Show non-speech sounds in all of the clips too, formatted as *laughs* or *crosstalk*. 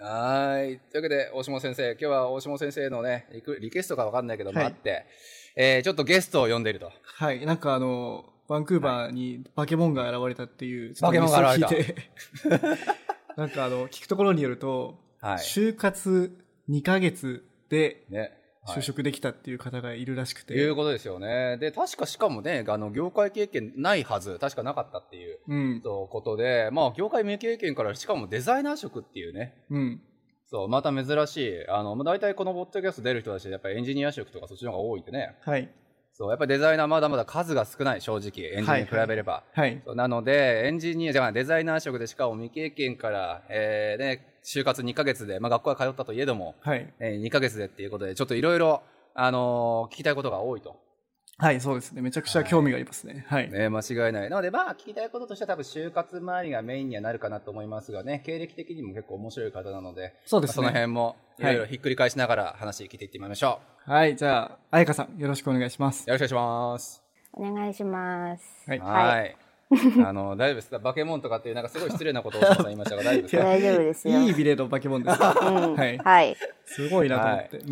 はい。というわけで、大下先生、今日は大下先生のね、リクリクエストかわかんないけども、はい。あって、えー、ちょっとゲストを呼んでいると。はい、なんかあの、バンクーバーにバケモンが現れたっていう、*laughs* バケモンが現れた。*laughs* なんかあの、聞くところによると、はい。就活2ヶ月でね。はい。就職できたっていう方がいるらしくて、いうことですよね。で、確かしかもね、あの、業界経験ないはず、確かなかったっていう。うん、そうことで、まあ、業界未経験から、しかもデザイナー職っていうね、うん、そう、また珍しい、あの、まあ大体このポッドキャスト出る人たち、やっぱりエンジニア職とかそっちの方が多いんでね、はい、そう、やっぱりデザイナーまだまだ数が少ない、正直、エンジニアに比べれば。はい、そうなので、エンジニア、じゃあデザイナー職でしかも未経験から、えー、ね、就活2ヶ月で、まあ学校は通ったといえども、はい、えー、2ヶ月でっていうことで、ちょっといろいろ、あのー聞きたいことが多いと。はい、そうですね。めちゃくちゃ興味がありますね。はい。ね、間違いない。なので、まあ、聞きたいこととしては多分、就活周りがメインにはなるかなと思いますがね、経歴的にも結構面白い方なので、そうですねまあその辺も、いろいろひっくり返しながら話聞いていってみましょはい、じゃあ、あやかさん、よろしくお願いしますう。。よろしくお願いします。お願いします。はいはい。*laughs* あの、大丈夫ですかバケモンとかっていう、なんかすごい失礼なことを大島さん言いましたが、大丈夫ですか大丈夫ですよ。いいビレードバケモンです。うんはいはい。すごいなと思って。う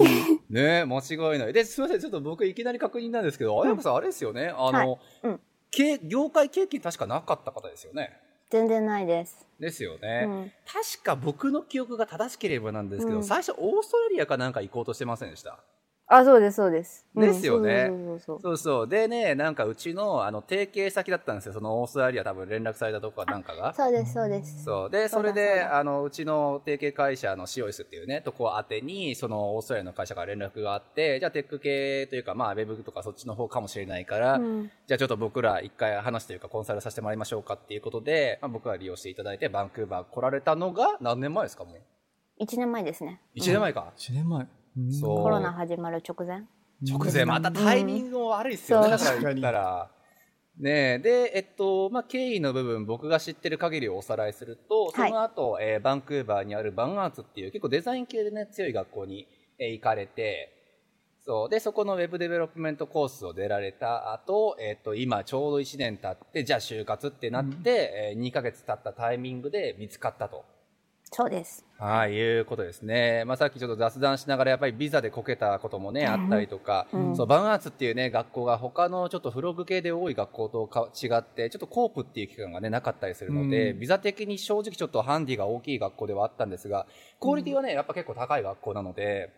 んね間違いない。で、すみません、ちょっと僕いきなり確認なんですけど、あやこさん、あれですよね、あの、はいうんけ業界経験確かなかった方ですよね。全然ないです。ですよね、うん確か僕の記憶が正しければなんですけど、うん最初オーストラリアかなんか行こうとしてませんでした？あ、そうです、そうです。うんですよねそうそう。でね、なんかうちの、あの、提携先だったんですよ。そのオーストラリア多分連絡されたとこかなんかが。そうです、そうです。そう。で、それで、だあの、うちの提携会社のシオイスっていうね、とこ宛てに、その、オーストラリアの会社から連絡があって、じゃあ、テック系というか、まあ、ウェブとかそっちの方かもしれないから、うんじゃあ、ちょっと僕ら一回話というか、コンサルさせてもらいましょうかっていうことで、まあ、僕は利用していただいて、バンクーバー来られたのが、何年前ですか、もう？1年前ですね。1年前か。1年前。コロナ始まる直前？直前、またタイミングも悪いですよね、うんだから言ったら。ねえで、えっと、まあ、経緯の部分、僕が知ってる限りをおさらいすると、そはいの後、えーバンクーバーにあるバンアーツっていう結構デザイン系でね、強い学校に、えー行かれて、そう。で、そこのウェブデベロップメントコースを出られた後、えっと、今ちょうど1年経って、じゃあ就活ってなって、えー2ヶ月経ったタイミングで見つかったと。そうです。はい、いうことですね。まあ、さっきちょっと雑談しながら、やっぱりビザでこけたこともね、あったりとか、うん。そう、バンアーツっていうね、学校が他のちょっとフログ系で多い学校とか違って、ちょっとコープっていう期間がね、なかったりするので、うん。ビザ的に正直ちょっとハンディが大きい学校ではあったんですが、クオリティはね、やっぱ結構高い学校なので、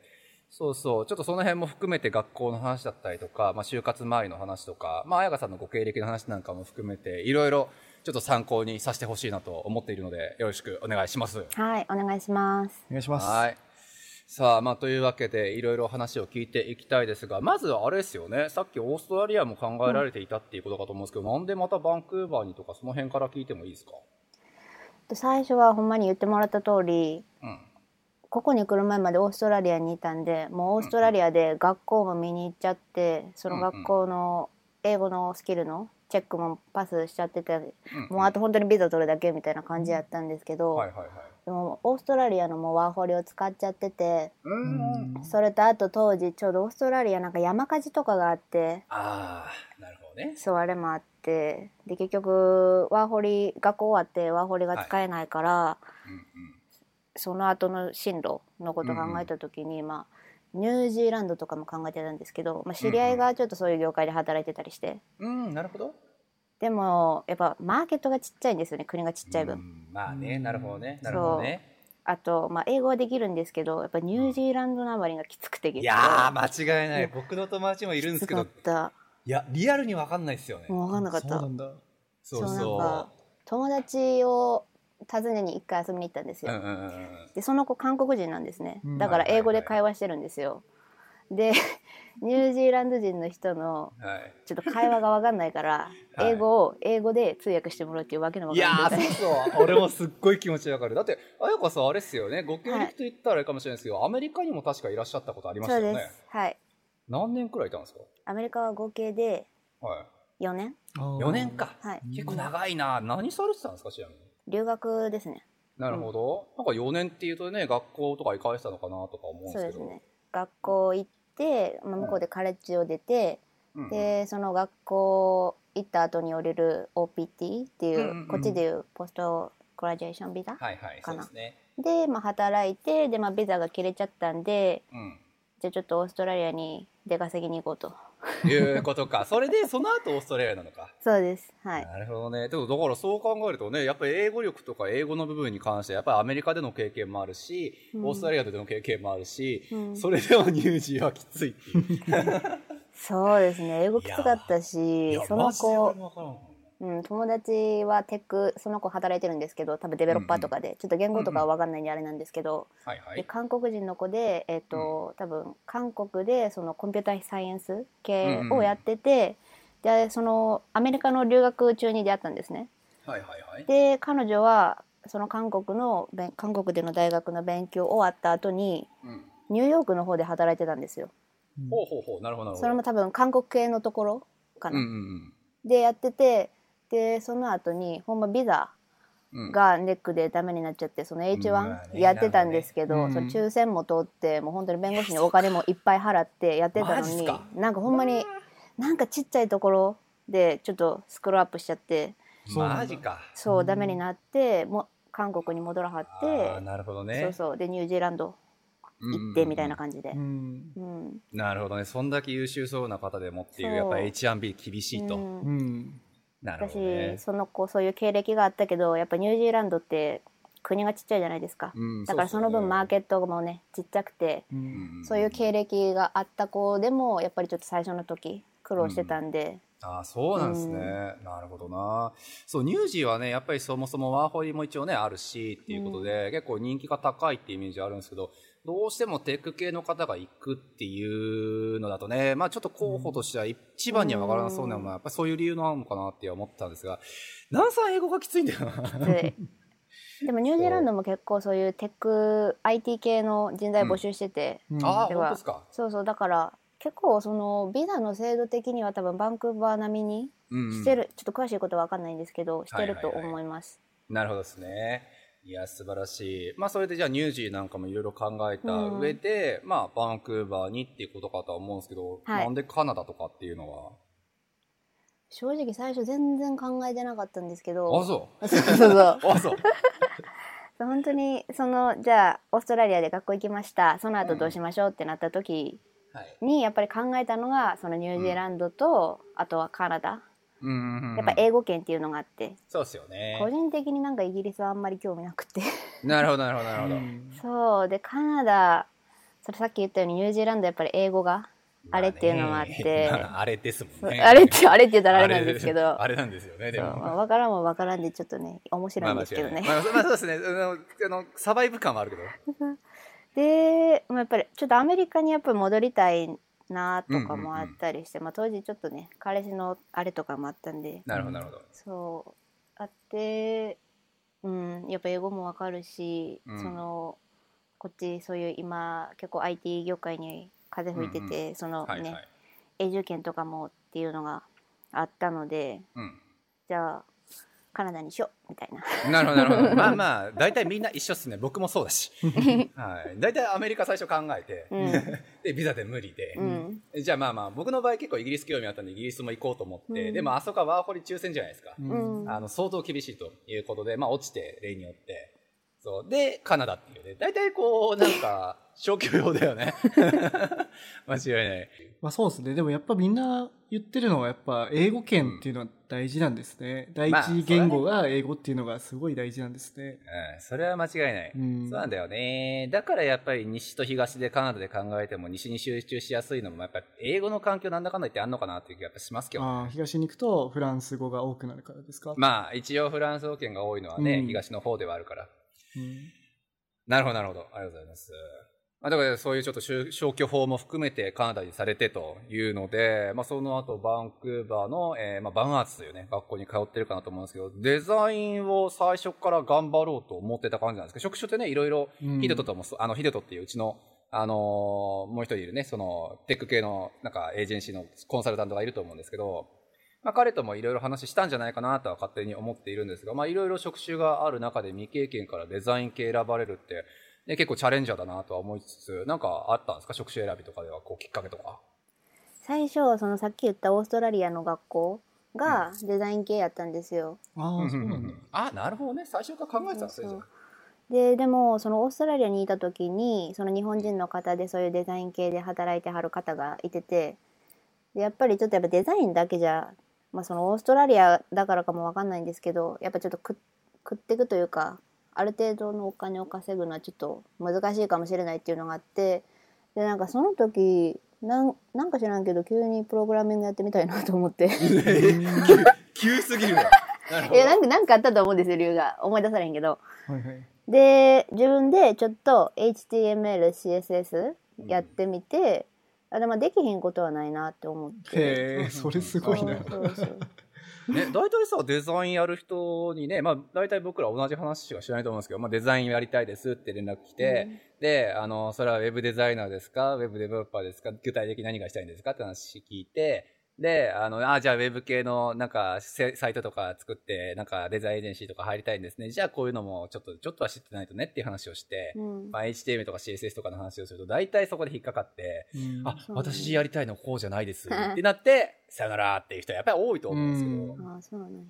そうそう、ちょっとその辺も含めて学校の話だったりとか、まあ、就活周りの話とか、まあ、彩香さんのご経歴の話なんかも含めて、いろいろちょっと参考にさせてほしいなと思っているので、よろしくお願いします。はい、お願いします。お願いします。はい。さあ、まあ、というわけで、いろいろ話を聞いていきたいですが、まずあれですよね、さっきオーストラリアも考えられていたっていうことかと思うんですけど、なんでまたバンクーバーにとか、その辺から聞いてもいいですか？で最初はほんまに言ってもらった通り、うん。ここに来る前までオーストラリアにいたんで、もうオーストラリアで学校も見に行っちゃって、その学校の英語のスキルのチェックもパスしちゃってて、うんもうあと本当にビザ取るだけみたいな感じやったんですけど、はいはいはい。でもオーストラリアのもうワーホリを使っちゃってて。それとあと当時ちょうどオーストラリアなんか山火事とかがあってああ、なるほどね。そうあれもあってで結局ワーホリ学校終わってワーホリが使えないから、うんうん。その後の進路のことを考えた時に、まあニュージーランドとかも考えてたんですけど、まあ、知り合いがちょっとそういう業界で働いてたりして、うん、なるほど。でもやっぱマーケットがちっちゃいんですよね国がちっちゃい分。うんまあね、なるほどね。なるほどね。あと、まあ、英語はできるんですけどやっぱニュージーランドなまりがきつくていやー、間違いない。僕の友達もいるんですけどきつかっ、たいや、リアルに分かんないですよね。もう分かんなかったそうなんだ。そうなんそか友達を訪ねに一回遊びに行ったんですよ。でその子韓国人なんですねうんだから英語で会話してるんですよ、で *laughs* ニュージーランド人の人のはい。ちょっと会話がわかんないから、はい英語を英語で通訳してもらうっていうわけのわいやー、かんないそうそう。俺もすっごい気持ちわかる。だって、あやかさんあれっすよね。ご経歴と言ったらあれかもしれないですけど、アメリカにも確かいらっしゃったことありましたよねそうです。。はい。何年くらいいたんですか？アメリカは合計ではい。4年4 4年か。はい。結構長いな。何されてたんですか、ちなみに？留学ですね。なるほど。なんか4年っていうとね、学校とか行かれてたのかなとか思うんですけど。そうですね。学校行って、まあ、向こうでカレッジを出て、うんうんで、その学校行った後に降りる OPT っていう、うんうんうんこっちでいうポストグラジュエーションビザ、はいはい、かなそうですね。で、まあ、働いて、で、まあ、ビザが切れちゃったんで、うん。じゃあちょっとオーストラリアに出稼ぎに行こうと。いうことか。それで、その後オーストラリアなのか。そうです。はい。なるほどね。でもだからそう考えるとね、やっぱり英語力とか英語の部分に関して、やっぱりアメリカでの経験もあるし、うんオーストラリアでの経験もあるし、うんそれでもニュージーはきついっていう。*laughs* そうですね。英語きつかったいしや、その子うん、友達はテック、その子働いてるんですけど、多分デベロッパーとかで、ちょっと言語とかは分かんないんであれなんですけど、ではいはい。韓国人の子で、えっ、と、多分韓国でそのコンピューターサイエンス系をやってて、で、そのアメリカの留学中に出会ったんですね。はいはいはい。で、彼女はその韓国の、韓国での大学の勉強終わった後に、うん。ニューヨークの方で働いてたんですよ。ほうほうほう。なるほどなるほど。それも多分韓国系のところかな。うんうんでやっててでその後にほんまビザがネックでダメになっちゃってそのうわ H1 ねやってたんですけど、その抽選も通ってもう本当に弁護士にお金もいっぱい払ってやってたのになんかほんまになんかちっちゃいところでちょっとスクロールアップしちゃってマジか。そうダメになってもう韓国に戻らはって、なるほどね。そうそう。でニュージーランド行ってみたいな感じで。う。ん。うん。なるほどね。そんだけ優秀そうな方でもっていう、やっぱ H1B 厳しいと。うんうんなるほ私。その子そういう経歴があったけどやっぱニュージーランドって国がちっちゃいじゃないですか、うんだからその分マーケットもねちっちゃくて、ううんん。そういう経歴があった子でもやっぱりちょっと最初の時苦労してたんで、ああそうなんですね、なるほどな。そうニュージーはねやっぱりそもそもワーホリも一応ねあるしっていうことで、結構人気が高いっていうイメージあるんですけどどうしてもテック系の方が行くっていうのだとねまあちょっと候補としては一番には分からなそうなのはやっぱりそういう理由なのかなって思ったんですが南さん英語がきついんだよ。なででもニュージーランドも結構そういうテック IT 系の人材募集してて、うん。ああ本当ですか、そうそうだから結構そのビザの制度的には多分バンクーバー並みにうんうん。してる、ちょっと詳しいことは分かんないんですけどしてるとはいはいはい思い。ます、なるほどですね。いや、素晴らしい。まあ、それでじゃあ、ニュージーなんかもいろいろ考えた上で、まあ、バンクーバーにっていうことかとは思うんですけど、はいなんでカナダとかっていうのは？正直最初全然考えてなかったんですけどあ、そう。*laughs* そうそうそうあ、そう。*laughs* 本当にそのじゃあオーストラリアで学校行きましたその後どうしましょうってなった時はい。にやっぱり考えたのがそのニュージーランドと、あとはカナダうんうんうん。やっぱ英語圏っていうのがあって、そうですよね個。人的になんかイギリスはあんまり興味なくてなるほど、なるほど、なるほど。そうでカナダそれさっき言ったようにニュージーランドやっぱり英語があれっていうのもあって、まあねまああれですもんね。あれってあれって言ったらあれなんですけどあれなんですよね、でも。まあ、分からんも分からんでちょっとね面白いんですけどね、まあ、まあ、まあそうですね。あの、あのサバイブ感はあるけど。*laughs* で、まあ、やっぱりちょっとアメリカにやっぱり戻りたいなとかもあったりして、まあ、当時ちょっとね彼氏のあれとかもあったんでなるほど、なるほど。そうあって、うん、やっぱ英語もわかるし、うんそのこっちそういう今結構 IT 業界に風吹いてて、そのね、はいはい。永住権とかもっていうのがあったのでうん。じゃあカナダにしようみたいななるほど、なるほど。*laughs* まあまあ、大体みんな一緒っすね。僕もそうだし。*laughs* はい。大体アメリカ最初考えて、うん *laughs* で、ビザで無理で、うんじゃあまあまあ、僕の場合結構イギリス興味あったんで、イギリスも行こうと思って、うんでもあそこはワーホリ抽選じゃないですか。うんあの、相当厳しいということで、まあ落ちて、例によって。そう。で、カナダっていうね。大体こう、なんか、消去用だよね。間違いない。まあそうですね。でもやっぱみんな言ってるのはやっぱ英語圏っていうのは大事なんですね。第まあ一言語が英語っていうのがすごい大事なんですね。うん、それは間違いない。うんそうなんだよね。だからやっぱり西と東でカナダで考えても西に集中しやすいのもやっぱ英語の環境なんだかんだ言ってあんのかなっていう気がやっぱしますけどね。ああ、東に行くとフランス語が多くなるからですか？まあ一応フランス語圏が多いのはね、うん東の方ではあるから。うんなるほどなるほど。ありがとうございます。まあ、だからそういうちょっと消去法も含めてカナダにされてというので、まあ、その後バンクーバーの、えー、まあ、バンアーツというね、学校に通ってるかなと思うんですけど、デザインを最初から頑張ろうと思ってた感じなんですけど、職種ってね、いろいろ、ヒデトとも、あの、ヒデトっていううちの、あのー、もう一人いるね、その、テック系の、なんか、エージェンシーのコンサルタントがいると思うんですけど、まあ、彼ともいろいろ話したんじゃないかなとは勝手に思っているんですが、まあ、いろいろ職種がある中で未経験からデザイン系選ばれるって、で結構チャレンジャーだなとは思いつつ、なんかあったんですか？職種選びとかでは、こう、きっかけとか。最初、そのさっき言ったオーストラリアの学校がデザイン系やったんですよ。うん、ああ、そうなんだ。あ、なるほどね。最初から考えてたんですね。ででもそのオーストラリアにいた時にその日本人の方でそういうデザイン系で働いてはる方がいててでやっぱりちょっとやっぱデザインだけじゃ、まあ、そのオーストラリアだからかもわかんないんですけどやっぱちょっと食っていくというかある程度のお金を稼ぐのはちょっと難しいかもしれないっていうのがあってでなんかその時なんなんか知らんけど急にプログラミングやってみたいなと思って。*laughs* 急すぎるわ。いやなんかなんかあったと思うんですよ理由が。思い出されへんけど、はいはい、で自分でちょっと HTMLCSS やってみて、うん、あでもできひんことはないなって思って。へえそれすごいな。そうそうね、大体さ、デザインやる人にね、まあ、大体僕ら同じ話しかしないと思うんですけど、まあ、デザインやりたいですって連絡来て、うん、で、あの、それはウェブデザイナーですか？ウェブデベロッパーですか？具体的に何がしたいんですか？って話聞いて、で、あの、あ、じゃあウェブ系のなんかサイトとか作って、なんかデザインエージェンシーとか入りたいんですね。じゃあこういうのもちょっと、ちょっとは知ってないとねっていう話をして、うん、まあ HTML とか CSS とかの話をすると、大体そこで引っかかって、うん、あ、私やりたいのこうじゃないです。ってなって、*laughs* さよならっていう人はやっぱり多いと思うんですけど。あ、そうなんや。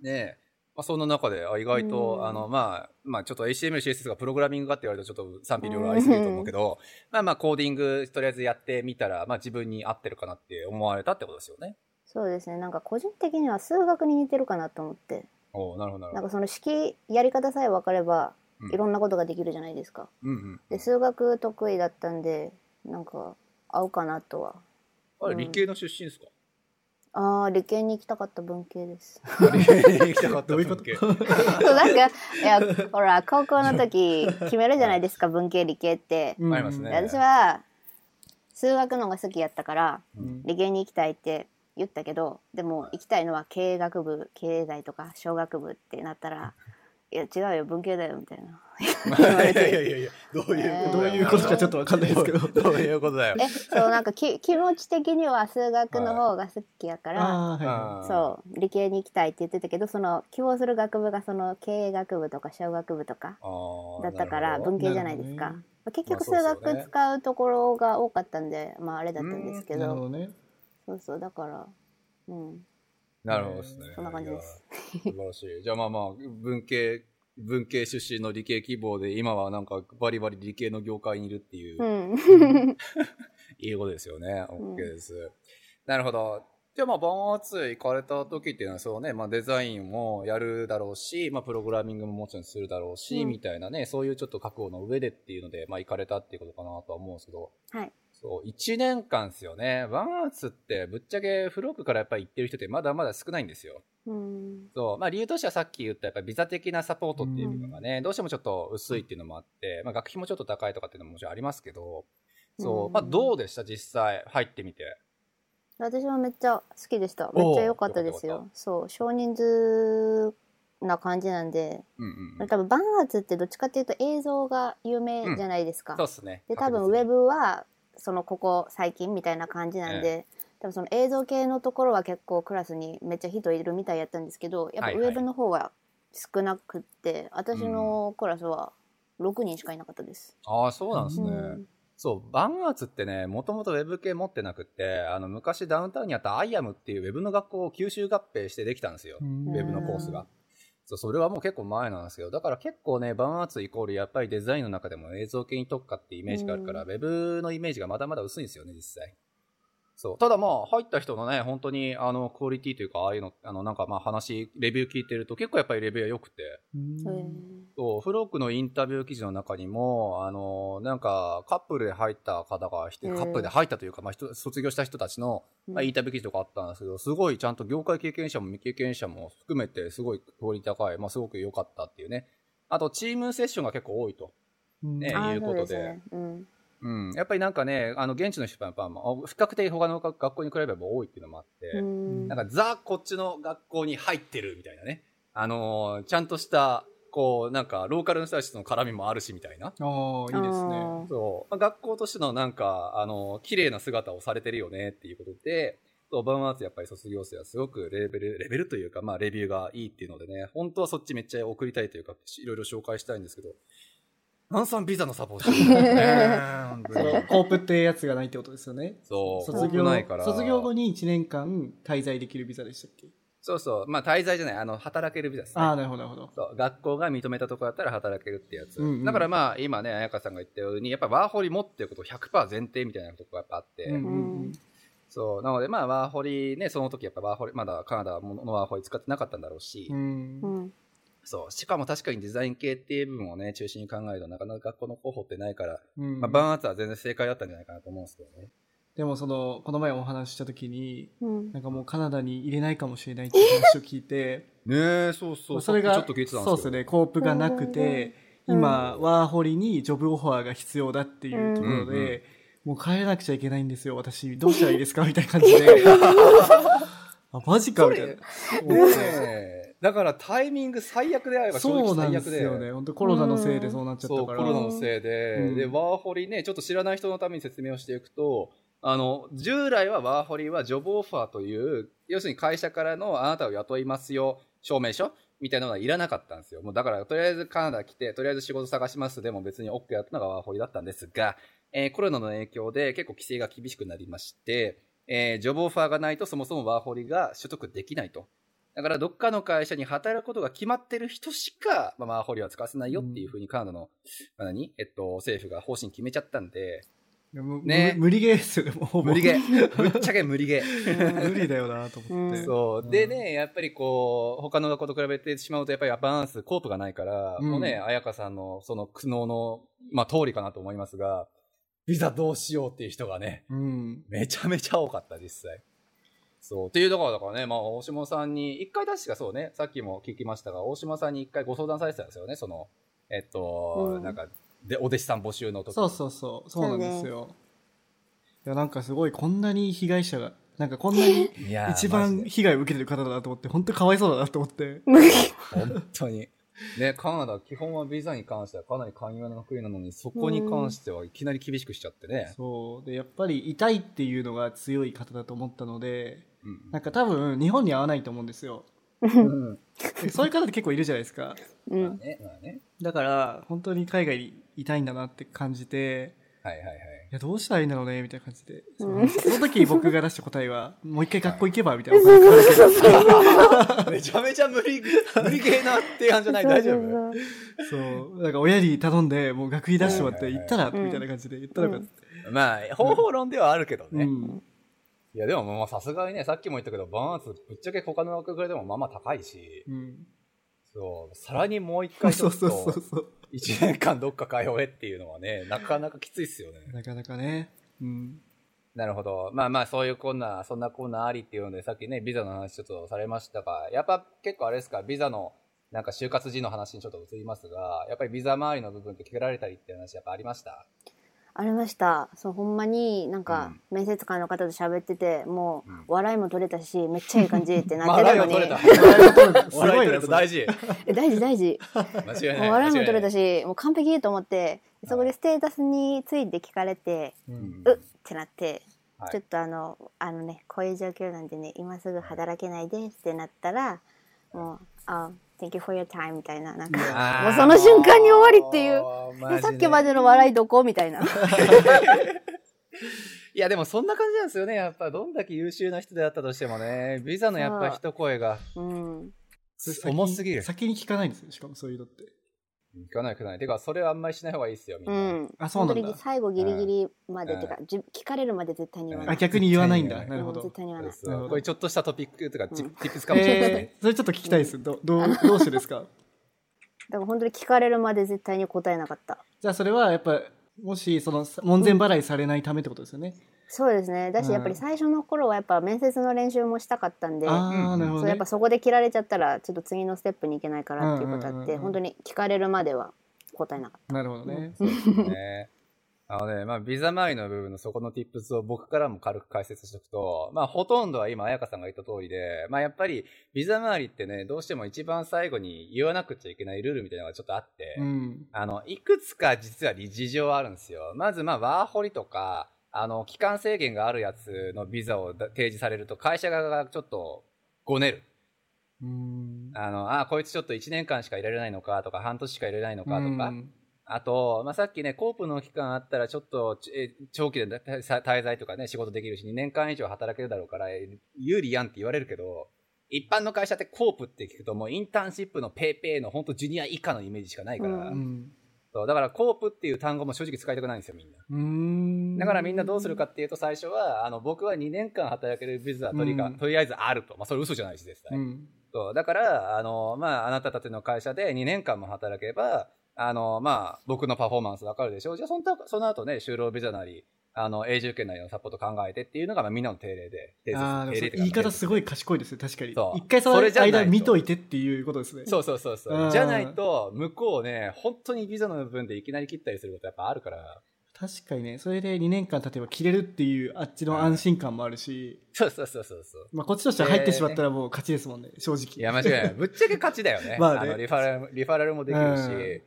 ねまあ、そんな中で、あ意外と、あの、まあ、まあ、ちょっと HTML、CSS がプログラミングかって言われるとちょっと賛否両論ありすぎると思うけど、まあまあ、コーディング、とりあえずやってみたら、まあ自分に合ってるかなって思われたってことですよね。そうですね。なんか個人的には数学に似てるかなと思って。おなるほどなんかその式やり方さえ分かれば、いろんなことができるじゃないですか、うんうん、で数学得意だったんでなんか合うかなとは。あれ、理系の出身ですか？ああ理系に行きたかった文系です。理系に行きたかった文系。そうなんかいやほら高校の時決めるじゃないですか文系理系って、ありますね。私は数学のが好きやったから、理系に行きたいって言ったけどでも行きたいのは経営学部経済とか小学部ってなったらいや違うよ文系だよみたいな。いやいやいやいやどういう、えー、どういうことかちょっとわかんないですけど。どういうことだよ。えそうなんかき *laughs* 気持ち的には数学の方が好きやから、はい、そう理系に行きたいって言ってたけどその希望する学部がその経営学部とか小学部とかだったから文系じゃないですか、結局数学使うところが多かったんで、まああれだったんですけど、どね、そうそうだからうんなるほどですね。そんな感じです。素晴らしい。じゃあまあまあ、文系、文系出身の理系希望で、今はなんかバリバリ理系の業界にいるっていう、うん、いいことですよね。OK です。うん、なるほど。じゃあまあ、バンアーツ行かれた時っていうのはそうね、まあデザインもやるだろうし、まあプログラミングももちろんするだろうし、うん、みたいなね、そういうちょっと覚悟の上でっていうので、まあ行かれたっていうことかなとは思うんですけど、はい。そう、1年間ですよね。ワンアーツってぶっちゃけフロックからやっぱり行ってる人ってまだまだ少ないんですよ。うん、そう。まあ理由としてはさっき言ったやっぱビザ的なサポートっていうのがね、うん、どうしてもちょっと薄いっていうのもあって、まあ学費もちょっと高いとかっていうのももちろんありますけど、そう。まあどうでした？実際入ってみて。私はめっちゃ好きでした。めっちゃ良かったですよ。そう。少人数な感じなんで、うんうん、多分バンアーツってどっちかっていうと映像が有名じゃないですか。うん、そうですね。で多分ウェブはそのここ最近みたいな感じなんで、多分その映像系のところは結構クラスにめっちゃ人いるみたいやったんですけどやっぱウェブの方は少なくって、はいはい、私のクラスは6人しかいなかったです。ああそうなんですね。うんそう、 VanArts ってね、もともとウェブ系持ってなくて、あの、昔ダウンタウンにあったアイアムっていうウェブの学校を吸収合併してできたんですよ。ウェブのコースが。そう、それはもう結構前なんですよ。だから結構ね、 VanArts イコールやっぱりデザインの中でも映像系に特化ってイメージがあるから、ウェブのイメージがまだまだ薄いんですよね、実際。そう。ただまあ、入った人のね、本当に、あの、クオリティというか、ああいうの、あの、なんかまあ話、レビュー聞いてると結構やっぱりレビューは良くて。そう、フロックのインタビュー記事の中にも、あの、なんか、カップルで入った方がカップルで入ったというか、まあ、人、卒業した人たちの、まあ、インタビュー記事とかあったんですけど、すごいちゃんと業界経験者も未経験者も含めて、すごいクオリティ高い、まあ、すごく良かったっていうね。あと、チームセッションが結構多いと。うんねいうことでそうすねうんうん、やっぱりなんかね、あの現地の人はやっぱ、まあ、比較的他の学校に比べれば多いっていうのもあって、うんなんかザ・こっちの学校に入ってるみたいなね。あのーちゃんとした、こう、なんか、ローカルの人たちとの絡みもあるしみたいな。ああいいですねそう。まあ、学校としてのなんか、あのー綺麗な姿をされてるよねっていうことで、そうバンワーツやっぱり卒業生はすごくレベル、レベルというか、まあ、レビューがいいっていうのでね、本当はそっちめっちゃ送りたいというか、いろいろ紹介したいんですけど、ナンさんビザのサポート *laughs* コープってやつがないってことですよねそう。卒業ないから。卒業後に1年間滞在できるビザでしたっけ？そうそう。まあ、滞在じゃない、あの、働けるビザですね。ああなるほどなるほどそう学校が認めたところだったら働けるってやつ。うんうんだからまあ、今ね、彩香さんが言ったように、やっぱワーホリ持ってること100%前提みたいなとこがやっぱあって、うんうんうんそう。なのでまあ、ワーホリね、その時やっぱワーホリ、まだカナダのワーホリ使ってなかったんだろうし、うんうんそう。しかも確かにデザイン系っていう部分をね、中心に考えるとなかなか学校の候補ってないから、うん。まあ、バーンアーツは全然正解だったんじゃないかなと思うんですけどね。でもそのこの前お話しした時にうん。なんかもうカナダに入れないかもしれないっていう話を聞いて *laughs* ねえ、そうそう。それがちょっと聞いてたんですけど。そうですねコープがなくてうん今ワーホリにジョブオファーが必要だっていうところでもう帰らなくちゃいけないんですよ私。どうしたらいいですか？みたいな感じで。*laughs* あマジかみたいな。ねえだからタイミング最悪であれば正直最悪で。すよね本当コロナのせいでそうなっちゃっそう、コたからロナのせいで、うんで、ワーホリね、ちょっと知らない人のために説明をしていくと、あの、従来はワーホリはジョブオファーという、要するに会社からのあなたを雇いますよ、証明書みたいなのはいらなかったんですよ。もうだから、とりあえずカナダ来て、とりあえず仕事探しますでも別に OK だったのがワーホリだったんですが、えーコロナの影響で結構規制が厳しくなりまして、えージョブオファーがないとそもそもワーホリが取得できないと。だからどっかの会社に働くことが決まってる人しか、まあ、ワーホリは使わせないよっていうふうにカナダの、まあ、何？えっと、政府が方針決めちゃったんで、ね。無無理ゲーですよね無理ゲー。*laughs* ぶっちゃけ無理ゲー。無理だよなと思って。うん。そう。でね、やっぱりこう、他の学校と比べてしまうと、やっぱりバランス、コープがないから、うん。もうね、彩香さんのその苦悩の、まあ、通りかなと思いますが、ビザどうしようっていう人がね、うん。めちゃめちゃ多かった、実際。そう。っていうところだからね、まあ、大島さんに、一回確かそうね、さっきも聞きましたが、大島さんに一回ご相談されてたんですよね、その、えっと、うん。なんか、で、お弟子さん募集の時そうそうそう。そうなんですよ。いやなんかすごいこんなに被害者がなんかこんなに *laughs* 一番被害を受けてる方だなと思って本当にかわいそうだなと思って。本当に。ね、カナダ、基本はビザに関してはかなり寛容な国なのに、そこに関してはいきなり厳しくしちゃってね。そう。でやっぱり痛いっていうのが強い方だと思ったのでうんなんか多分日本に合わないと思うんですよ。うん。でそういう方って結構いるじゃないですか。だから本当に海外にいたいんだなって感じてはいはいはい。いやどうしたらいいんだろうねみたいな感じで、そうん。の時僕が出した答えはもう一回学校行けばみたいな。感じでめちゃめちゃ無理、無理ゲーな提案じゃない。大丈夫？そうなんか親に頼んでもう学費出してもらってうん行ったらうんみたいな感じで言ったらまあ、方法論ではあるけどね。うんいや、でもまあさすがにね、さっきも言ったけど、バーンアーツぶっちゃけ他の学校でもまあまあ高いし、うん、そう、さらにもう一回ちょっ *laughs* そうそうそうと、そう。一年間どっか通えっていうのはね、なかなかきついっすよね。なかなかね。うん。なるほど。まあまあ、そういうこんな、そんなこんなありっていうので、さっきね、ビザの話ちょっとされましたが、やっぱ結構あれですか、ビザの、なんか就活時の話にちょっと移りますが、やっぱりビザ周りの部分って聞けられたりっていう話やっぱありました？ありました。そうほんまになんか面接官の方と喋っててもうん。う笑いも取れたしめっちゃいい感じってなってたのに。*laughs* 笑いは取れた。す笑い取れ *laughs* た。大事。え大事大事。間違いない。笑いも取れたし。しもう完璧と思ってそこでステータスについて聞かれてうっってなってはい。ちょっとあのあのねこういう状況なんでね今すぐ働けないですってなったらもう「あ Thank you for your time」みたいな。なんかもうその瞬間に終わりっていう。さっきまでの笑いどこみたいな。*laughs* いや、でもそんな感じなんですよね。やっぱどんだけ優秀な人であったとしてもね、ビザのやっぱ一声が。うん。先重すぎる。先に聞かないんですよしかもそういうのっていかないいかない？てか、それはあんまりしない方がいいですよ、みんうな。ん。あそうなんだ。本当に最後ギリギリまでうんっていうかじ聞かれるまで絶対に言わない。あ逆に言わないんだ。うん。なるほど。うん絶対に言わない。そこれちょっとしたトピックとか、チうん。ティップスかもしれないですね。えー、それちょっと聞きたいです。ど *laughs* どうどうしてですか？だから本当に聞かれるまで絶対に答えなかった。じゃあそれはやっぱもしその門前払いされないためってことですよね、そうですねだしうんやっぱり最初の頃はやっぱ面接の練習もしたかったんで、あうんあなるほどねそうやっぱそこで切られちゃったらちょっと次のステップに行けないからっていうことあって、うんうんうんうん本当に聞かれるまでは答えなかっなるほどね。ね。あのね、まあ、ビザ周りの部分のそこの tips を僕からも軽く解説しておくと、まあ、ほとんどは今、彩香さんが言った通りで、まあ、やっぱり、ビザ周りってね、どうしても一番最後に言わなくちゃいけないルールみたいなのがちょっとあって、うん。あの、いくつか実は事情はあるんですよ。まず、まあ、ワーホリとか、あの、期間制限があるやつのビザをだ提示されると、会社側がちょっと、ごねる。うん。あの、あ、こいつちょっと1年間しかいられないのかとか、半年しかいられないのかとか、うんあと、まあ、さっきね、 co-op の期間あったら、ちょっと、ちえ長期で滞滞在とかね、仕事できるし、2年間以上働けるだろうから、え有利やんって言われるけど、一般の会社って co-op って聞くと、もうインターンシップのペイペイの本当ジュニア以下のイメージしかないから、ううん。そうだから co-op っていう単語も正直使いたくないんですよ、みんな。うん。だからみんなどうするかっていうと、最初は、あの、僕は2年間働けるビザはとりか、うんとりあえずあると。まあ、それ嘘じゃないし、絶対。うん。そうだから、あの、まあ、あなたたちの会社で2年間も働けば、あの、まあ、僕のパフォーマンスわかるでしょう。じゃあ、そのたその後ね、就労ビザなり、あの、永住権なりのサポート考えてっていうのが、まあ、みんなの定例で。ああ、言い方すごい賢いですね、確かにそう。一回その間見といてっていうことですね。そうそうそうそうう。んじゃないと、向こうね、本当にビザの部分でいきなり切ったりすることやっぱあるから。確かにね、それで2年間経てば切れるっていうあっちの安心感もあるし、そうそうそうそうそう。まあこっちとしては入ってしまったらもう勝ちですもんね、正直。いや、間違いない。ぶっちゃけ勝ちだよね。*laughs* まあねのリファラル、リファラルもできるし。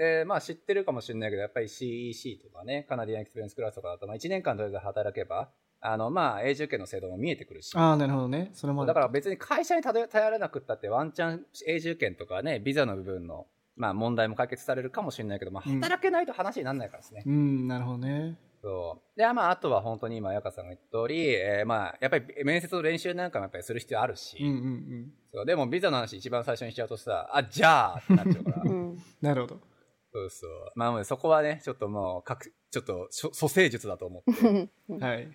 うんで、まあ知ってるかもしれないけど、やっぱり CEC とかね、カナディアンエクスペリエンスクラスとかだと、まあ1年間とりあえず働けば、あの、まあ永住権の制度も見えてくるし。ああ、なるほどね。それもだから別に会社に頼頼らなくったってワンチャン永住権とかね、ビザの部分の、まあ問題も解決されるかもしれないけど、まあうん働けないと話にならないからですね。うん、なるほどね。そう。で、まああとは本当に今、やかさんが言った通り、えーまあやっぱり面接の練習なんかもやっぱりする必要あるし、うんうんうん。そうでもビザの話一番最初にしちゃうとさ、あ、じゃあってなっちゃうから。た。*laughs* うん。なるほど。そうそう。まあもうそこはね、ちょっともう、かくちょっと、蘇生術だと思って。はい。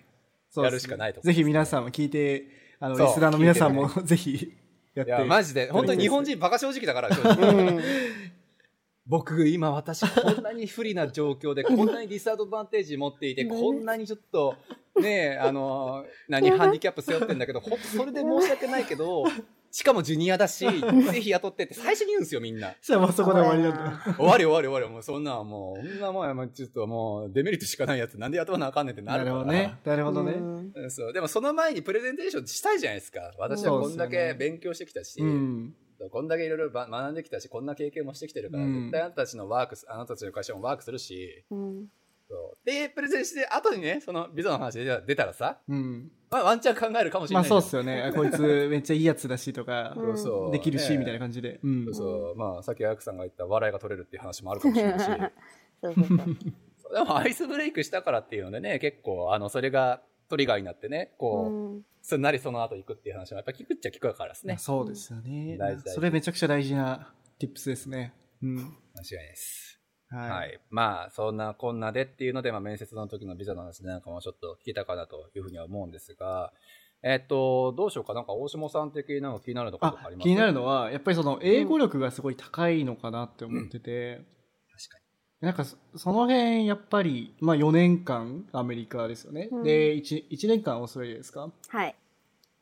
やるしかないとぜひ皆さんも聞いて、あの、リスナーの皆さんも *laughs* ぜひやって。いや、マジで、本当に日本人バカ正直だから。僕、今私、こんなに不利な状況で、こんなにディスアドバンテージ持っていて、*laughs* こんなにちょっと、ねえ、あの、*laughs* 何、ハンディキャップ背負ってんだけど、ほそれで申し訳ないけど、しかもジュニアだし、*laughs* ぜひ雇ってって最初に言うんですよ、みんな。じゃあもうそこで終わりなんだ。終わり終わり終わり、もうそんなんもう、そんなもんちょっともう、デメリットしかないやつ、なんで雇わなあかんねんってななるから。るほどね。なるほどね。うんうんそう。でもその前にプレゼンテーションしたいじゃないですか。私はこんだけ勉強してきたし、うん。こんだけいろいろば学んできたし、こんな経験もしてきてるから、うん絶対あなたたちのワークス、あなたたちの会社もワークするし、うん。そうで、プレゼンして、後にね、そのビザの話出た出たらさ、うん。まあ、ワンチャン考えるかもしれまあないじゃん。そうっすよね。あ *laughs* こいつめっちゃいいやつだしとか、そうそうできるし、ねみたいな感じで。うんそう。そう。まあ、さっきアヤクさんが言った笑いが取れるっていう話もあるかもしれないし。*laughs* そうそう。そうでも、アイスブレイクしたからっていうのでね、結構、あの、それがトリガーになってね、こう、うんすんなりその後行くっていう話もやっぱ聞くっちゃ聞くからですね。そうですよね大事大。事それめちゃくちゃ大事な tips ですね。うん。間違いないです。は。はいい。まあ、そんなこんなでっていうので、まあ、面接の時のビザの話なんかもちょっと聞けたかなというふうには思うんですが、えっと、どうしようか？なんか、大下さん的なの気になるところとかあります？あ気になるのは、やっぱりその英語力がすごい高いのかなって思ってて、なんかそその辺やっぱり、まあ4年間アメリカですよね。うんで1、1年間オーストラリアですか？はい。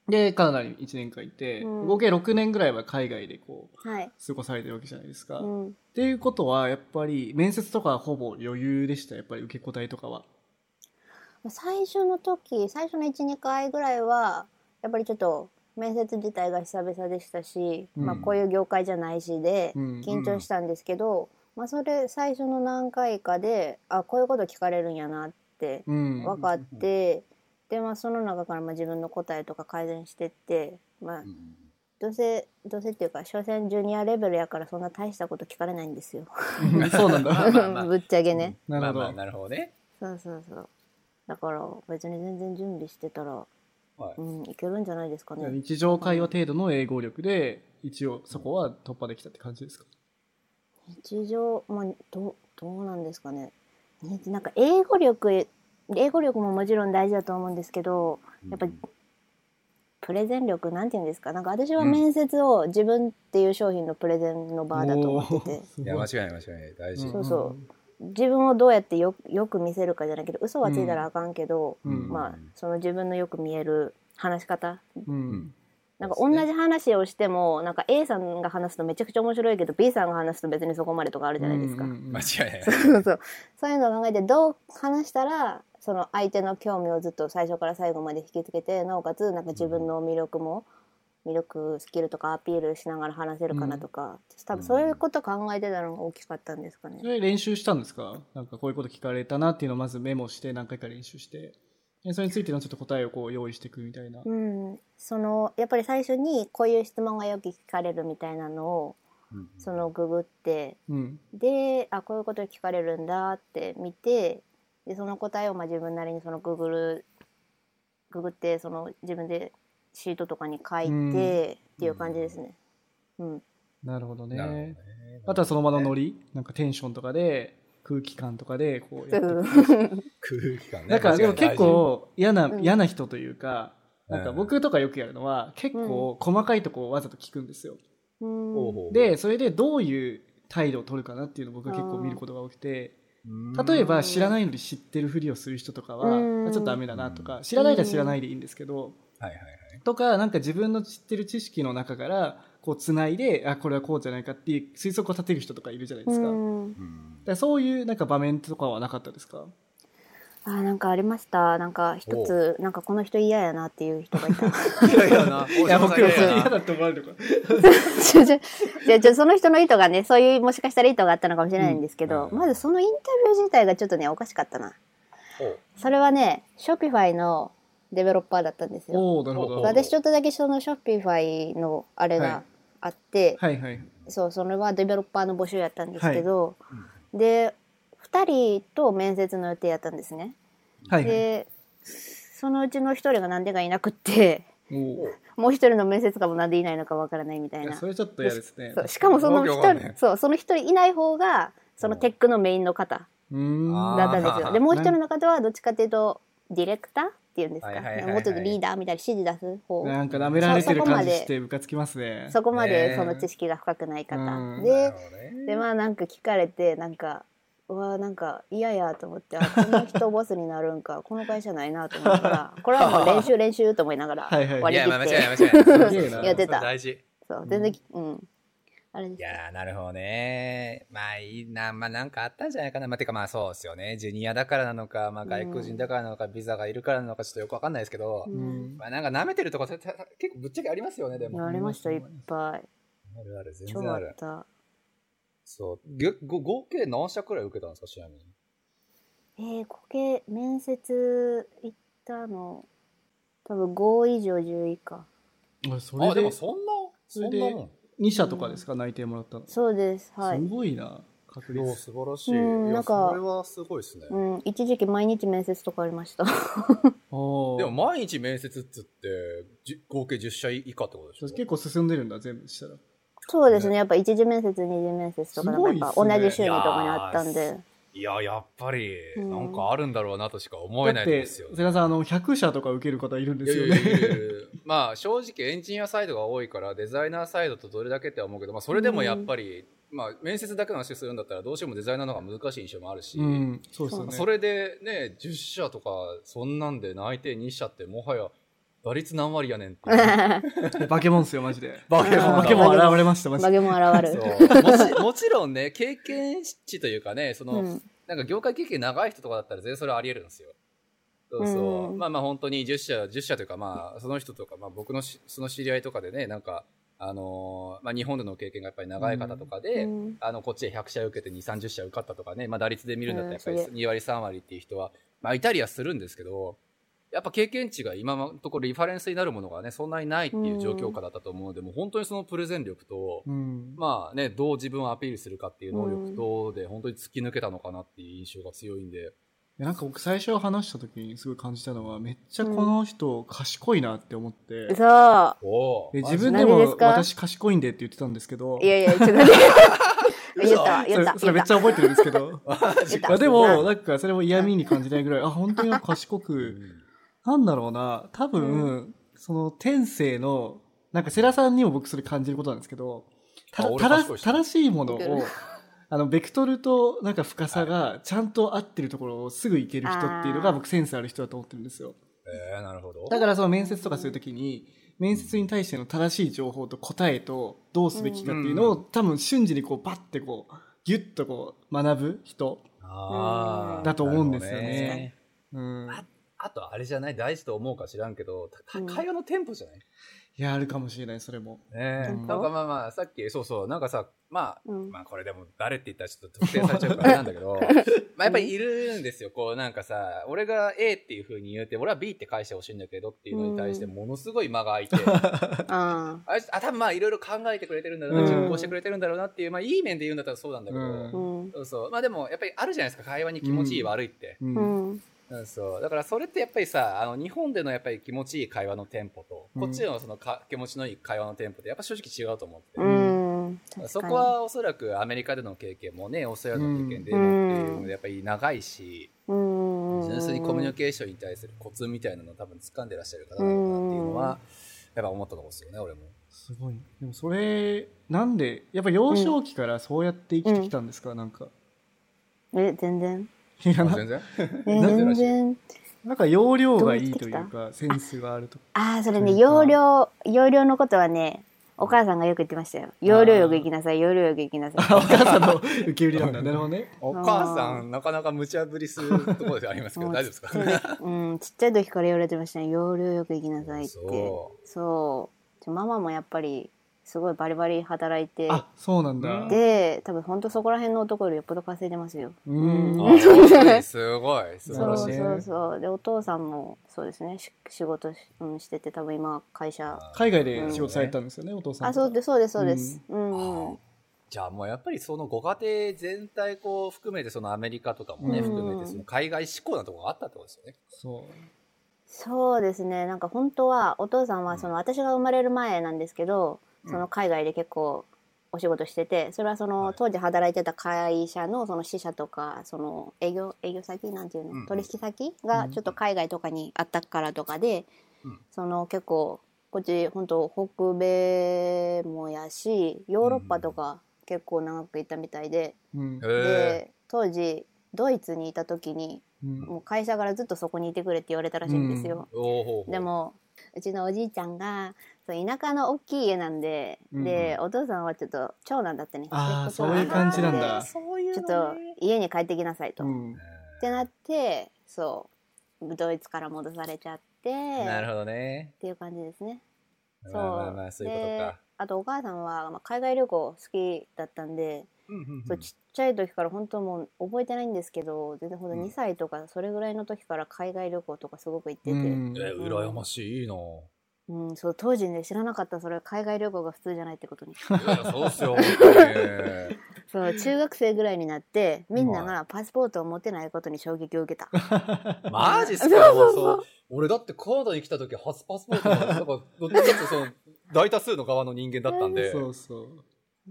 で、カナダに1年間いて、うん合計6年ぐらいは海外でこう、はい。過ごされてるわけじゃないですか。っうん。ていうことは、やっぱり面接とかはほぼ余裕でした、やっぱり受け答えとかは。最初の時、最初の1、2回ぐらいは、やっぱりちょっと、面接自体が久々でしたし、うんまあこういう業界じゃないしで、うん緊張したんですけど、まあそれ最初の何回かで、あ、こういうこと聞かれるんやなってうん。分かって、で、まあその中からまあ自分の答えとか改善してって、まあに。どうせ、どうせっていうか、所詮ジュニアレベルやからそんな大したこと聞かれないんですよ。*laughs* そうなんだ。*laughs* ぶっちゃけね。なるほど。まあまあ、なるほどね。そうそうそう。だから別に全然準備してたら、はい。うん、いけるんじゃないですかね。日常会話程度の英語力で、一応そこは突破できたって感じですか？日常、まあ、どう、どうなんですかね。ねなんか英語力、英語力ももちろん大事だと思うんですけど、やっぱりプレゼン力なんて言うんですかなんか私は面接を自分っていう商品のプレゼンの場だと思ってて、いや、間違いない、間違いない。大事。そうそう自分をどうやってよよく見せるかじゃないけど嘘はついたらあかんけど、うん。まあその自分のよく見える話し方うん。なんか同じ話をしてもなんか A さんが話すとめちゃくちゃ面白いけど B さんが話すと別にそこまでとかあるじゃないですか。うんうんうん間違いない。*laughs* そうそうそう。いうのを考えてどう話したらその相手の興味をずっと最初から最後まで引きつけてなおかつなんか自分の魅力も魅力スキルとかアピールしながら話せるかなとか、多分そういうこと考えてたのが大きかったんですかね。そ。れ練習したんですか？なんかこういうこと聞かれたなっていうのをまずメモして何回か練習して。でそれについてのちょっと答えをこう用意していくみたいな、うん、そのやっぱり最初にこういう質問がよく聞かれるみたいなのをうんそのググってうん。であこういうこと聞かれるんだって見てでその答えをまあ自分なりにそのググるググってその自分でシートとかに書いて、うん。っていう感じですね。うん、なるほどね。どね。あとはその場のノリなんかテンションとかで空気感とかでこうやって空気感ね。なんかでも結構嫌な、うん。嫌な人というか、なんかうん。僕とかよくやるのは結構細かいとこをわざと聞くんですよ。で、それでどういう態度を取るかなっていうのを僕は結構見ることが多くて、うん。例えば知らないのに知ってるふりをする人とかは、ちょっとダメだなとか、知らないら知らないでいいんですけど、はいはいはい。とか、なんか自分の知ってる知識の中から、こう繋いで、あ、これはこうじゃないかっていう推測を立てる人とかいるじゃないですか。だかうんらそういうなんか場面とかはなかったですか？あなんかありました。なんか一つなんかこの人嫌やなっていう人がいた。いやな。*laughs* いや、僕は嫌だって思われるのか。ちょちょじゃあちょその人の意図がねそういうもしかしたら意図があったのかもしれないんですけど、うん。まずそのインタビュー自体がちょっとねおかしかったな。それはね Shopify のデベロッパーだったんですよ。おおなるほど。お私ちょっとだけその Shopify のあれはい。があって、はい。はい。そうそれはデベロッパーの募集やったんですけど、で2人と面接の予定やったんですねはいはい。でそのうちの1人がなんでかいなくって。*laughs* もう1人の面接官もなんでいないのかわからないみたいなそれちょっと嫌ですね。そうしかもそのわけわかんない一人そうその一人いない方がそのテックのメインの方だったんですよでもう一人の方はどっちかっていうとディレクターっていうんですか、はいはいはいはい。もっとリーダーみたいな指示出す方。なんか舐められてる感じそそこまで。してムカつきますね。そこまでその知識が深くない方、でね。でまあなんか聞かれてなんかうわなんか嫌やと思ってあこの人ボスになるんかこの会社ないなと思ったらこれはもう練習練習と思いながら *laughs* 割り切って。*laughs* やってた。大事。そう全然きうんあれですいやー、なるほどね。まあいいな、まあなんかあったんじゃないかな。まあてかまあそうですよね。ジュニアだからなのか、まあ外国人だからなのか、ビザがいるからなのかちょっとよくわかんないですけど、うん。まあなんか舐めてるとこたた結構ぶっちゃけありますよね、でも。やりましたいっぱいあるある、全超然ある。あったそう。げご合計何社くらい受けたんですか、ちなみに？えー、合計面接行ったの多分5以上10以下あ、それでもそんな、そんなもん。2社とかですか？内定もらったの。すそうですはいごいな。確率。素晴らしい。うんなんかそれはすごいですね。うん一時期毎日面接とかありました *laughs* でも毎日面接っつって、じ合計10社以下ってことでしょ？結構進んでるんだ、全部したら。そうですねやっぱ一次面接二次面接とかなんかやっぱ同じ週にとかにあったんでいや、やっぱり、うんなんかあるんだろうなとしか思えないですよ、瀬名さん、あの、100社とか受ける方いるんですよいやいやいやいね。やまあ正直エンジニアサイドが多いからデザイナーサイドとどれだけって思うけど、まあ、それでもやっぱり、まあ、面接だけの話するんだったらどうしてもデザイナーの方が難しい印象もあるし、うん、そうですよね。それでね10社とかそんなんで内定2社ってもはや打率何割やねんっていう化け物っすよ、マジで。化け物だ化け物現れました、マジで。バゲも現そるう *laughs* もちもちろんね経験値というかねその、うんなんか業界経験長い人とかだったら全然それはあり得るんですよ。そうそう。うんまあまあ本当に10社、10社というかまあその人とか、まあ僕のしその知り合いとかでね、なんか、あのーまあ日本での経験がやっぱり長い方とかで、うんあの、こっちで100社受けて2、30社受かったとかね、まあ打率で見るんだったらやっぱりうんす2割、3割っていう人は、まあいたりはするんですけど、やっぱ経験値が今のところリファレンスになるものがね、そんなにないっていう状況下だったと思うので、もう本当にそのプレゼン力と、うん。まあね、どう自分をアピールするかっていう能力とで、本当に突き抜けたのかなっていう印象が強いんで、いやなんか僕最初話した時にすごい感じたのは、めっちゃこの人賢いなって思って、そおで自分でも私賢いんでって言ってたんですけど。うい、やいやちょっと待って。*laughs* 言ったわ言った。それめっちゃゃ覚えてるんですけど、*laughs* でも、なんかそれも嫌味に感じないぐらい、あ、本当に賢うく、んなんだろうな、多分、その天性の、なんか世良さんにも僕それ感じることなんですけど、た正しいものをあの、ベクトルとなんか深さがちゃんと合ってるところをすぐ行ける人っていうのが僕センスある人だと思ってるんですよ。えー、なるほど。だからその面接とかするときに、面接に対しての正しい情報と答えとどうすべきかっていうのを、多分瞬時にこうパッてこうギュッとこう学ぶ人、だと思うんですよね。ね。うん、ああとあれじゃない？大事と思うか知らんけど、会話のテンポじゃない、いやあるかもしれないそれも。ねなんかまあまあ、さっき、そうそう、なんかさ、まあ、うん。まあこれでも誰って言ったらちょっと特定されちゃうからなんだけど、*laughs* まあやっぱりいるんですよ。こうなんかさ、俺が A っていう風に言うて、俺は B って返してほしいんだけどっていうのに対してものすごい間が空いて、*laughs* あああ多分まあいろいろ考えてくれてるんだろうな、うん実行してくれてるんだろうなっていう、まあいい面で言うんだったらそうなんだけど、そうそう。まあでもやっぱりあるじゃないですか、会話に気持ちいい悪いって。ううん。んうん、そう。だからそれってやっぱりさあの日本でのやっぱり気持ちいい会話のテンポと、うん。こっちのそのか気持ちのいい会話のテンポってやっぱ正直違うと思って、うん。確かに。そこはおそらくアメリカでの経験もねオーストラリアの経験でもっていうのでやっぱり長いし、うん。純粋にコミュニケーションに対するコツみたいなのを多分掴んでらっしゃる方なのかなっていうのはやっぱ思ったところですよね俺も。すごい。でもそれなんでやっぱ幼少期からそうやって生きてきたんですか、なんか。え全然いやなあ全然？全然。なんか容量がいいというかセンスがあると。ああそれね容量容量のことはねお母さんがよく言ってましたよ。容量よく行きなさい容量よく行きなさい。お母さんの受け売りなんだ。*laughs* なるほどね。お母さんなかなか無茶ぶりするところでありますけど大丈夫ですか？うん、ちっちゃい時から言われてましたね。容量よく行きなさいって。そそう。ママもやっぱりすごいバリバリ働いて。あそうなんだ。で多分本当そこら辺の男よりよっぽど稼いでますよ。うん。すごい素晴そうそらしい。うそうでお父さんもそうですね。し仕事し,、うん、してて多分今会社。海外で仕事されたんですよね、お父さんあそうですそうですそうです。うん、うん、じゃあもうやっぱりそのご家庭全体こう含めてそのアメリカとかもね、うん。含めてその海外志向なところがあったってことですよね。そう。そうですね。なんか本当はお父さんはその私が生まれる前なんですけど、その海外で結構お仕事しててそれはその、はい。当時働いてた会社のその支社とかその営業営業先？なんていうの、取引先がちょっと海外とかにあったからとかで、うん。その結構こっち本当北米もやしヨーロッパとか結構長くいたみたいで、で当時ドイツにいた時にうん。もう会社からずっとそこにいてくれって言われたらしいんですよ。でもうちのおじいちゃんがそう田舎の大きい家なんで、うんでお父さんはちょっと長男だったね。あー末っ子長男そういう感じなんだ。でそういうちょっと家に帰ってきなさいと、っうん。てなってそうドイツから戻されちゃって。なるほどね。っていう感じですね。そうまあまあまあそう。いうことでか。あとお母さんは、まあ、海外旅行好きだったんで、うんうんうん。そうちっちゃい時から本当もう覚えてないんですけど全然ほんとうん。2歳とかそれぐらいの時から海外旅行とかすごく行ってて、うん。え羨ましいいいな。うん、そう当時ね知らなかったそれ海外旅行が普通じゃないってことに。いやそうっすよ。*laughs* そう中学生ぐらいになってみんながパスポートを持ってないことに衝撃を受けた。*laughs* マジっすか？もうそう俺だってカナダに来た時初パスポートが *laughs* なんかどっちかっていうとその大多数の側の人間だったんで。そうそう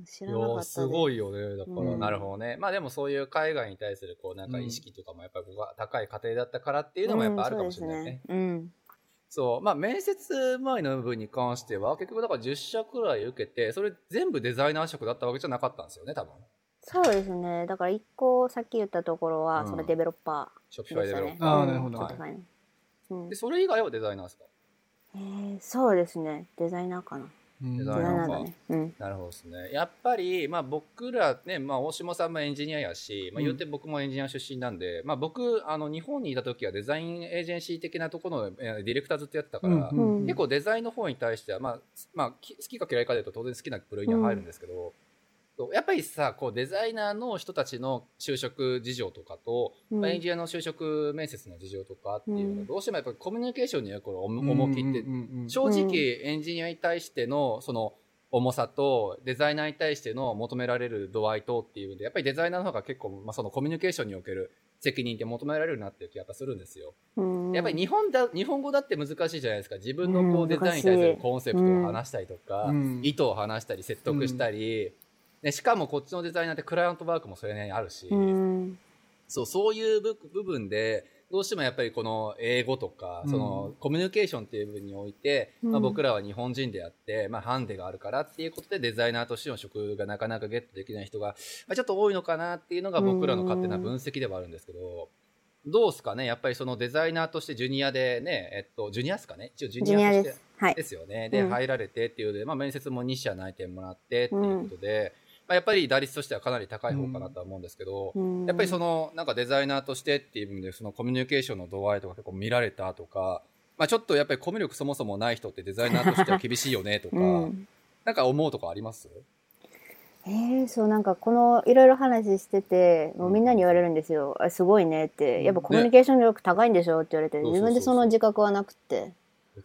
知いらなかったやすごいよね。だから、うん。なるほどね。まあでもそういう海外に対するこうなんか意識とかもやっぱり高い家庭だったからっていうのもやっぱあるかもしれないね。うんそうですねそう。まあ面接前の部分に関しては結局だから10社くらい受けて、それ全部デザイナー職だったわけじゃなかったんですよね、多分。そうですね。だから一個さっき言ったところは、うん。そのデベロッパ Shopify デベロッパー。あなるほど。ちょっとファイナルうん。で、それ以外はデザイナーですか？えーそうですね。デザイナーかな。うんデデザイナーザイナーだね。うん。なるほどですね。やっぱり、まあ僕らね、まあ大島さんもエンジニアやし、まあ言って僕もエンジニア出身なんで、まあ僕、あの日本にいた時はデザインエージェンシー的なところのえーディレクターずっとやってたから、うんうん。結構デザインの方に対しては、まあ、まあ、き好きか嫌いかで言うと当然好きな部類には入るんですけど、やっぱりさ、こうデザイナーの人たちの就職事情とかと、うん。まあエンジニアの就職面接の事情とかっていうのが、うん。どうしてもやっぱりコミュニケーションにはこれ重きって、正直エンジニアに対してのその重さとデザイナーに対しての求められる度合いとっていうのでやっぱりデザイナーの方が結構、まあ、そのコミュニケーションにおける責任って求められるなっていう気がするんですよ。うん。やっぱり日本だ日本語だって難しいじゃないですか。自分のこううんデザインに対するコンセプトを話したりとか、うん。意図を話したり説得したり、ね、しかもこっちのデザイナーってクライアントワークもそれなりにあるし、うん。そうそういう部部分でどうしてもやっぱりこの英語とか、うん。そのコミュニケーションっていう部分において、うん。まあ、僕らは日本人であって、まあ、ハンデがあるからっていうことでデザイナーとしての職がなかなかゲットできない人が、まあ、ちょっと多いのかなっていうのが僕らの勝手な分析ではあるんですけど、どうですかねやっぱりそのデザイナーとしてジュニアでね、えっと、ジュニアですかね？一応ジュニアとしてです。はい。で。すよね。で、うん。入られてっていうので、まあ、面接も2社内定もらってっていうことで、まあ、やっぱり打率としてはかなり高い方かなとは思うんですけど、うんやっぱりその、なんかデザイナーとしてっていう意味で、そのコミュニケーションの度合いとか結構見られたとか、まあちょっとやっぱりコミュ力そもそもない人ってデザイナーとしては厳しいよねとか、*laughs* うんなんか思うとこあります？えー、そうなんかこのいろいろ話しててもうみんなに言われるんですよ「あすごいね」って「やっぱコミュニケーション力高いんでしょ」って言われてそうそうそう自分でその自覚はなくて。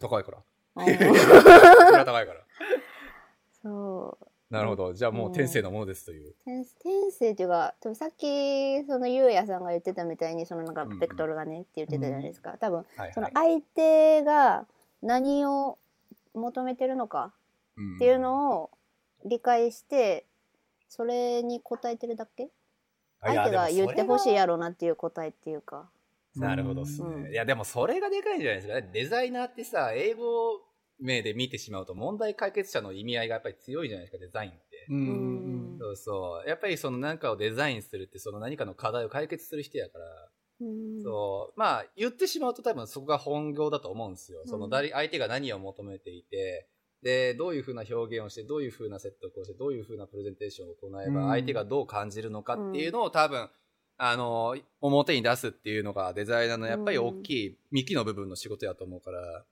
高いから。あ *laughs* それのは高いから。*laughs* そうなるほど。じゃあもう天性のものですという。天天性っていうか多分さっきそのゆうやさんが言ってたみたいにそのなんかうんうんベクトルがねって言ってたじゃないですか多分はいはい。その相手が何を求めてるのかっていうのを理解してそれに応えてるだけ？相手が言ってほしいやろうなっていう答えっていうかなるほどっすうんね。いや、でもそれがでかいんじゃないですか。デザイナーってさ、英語名で見てしまうと問題解決者の意味合いがやっぱり強いじゃないですか、デザインって。うんうんそうそう。やっぱりその何かをデザインするって、その何かの課題を解決する人やから、うんそう。まあ、言ってしまうと多分そこが本業だと思うんですよ。そのうん誰、相手が何を求めていて、で、どういうふうな表現をして、どういうふうな説得をして、どういうふうなプレゼンテーションを行えば、うん相手がどう感じるのかっていうのを多分、あの、表に出すっていうのがデザイナーのやっぱり大きい幹の部分の仕事やと思うから、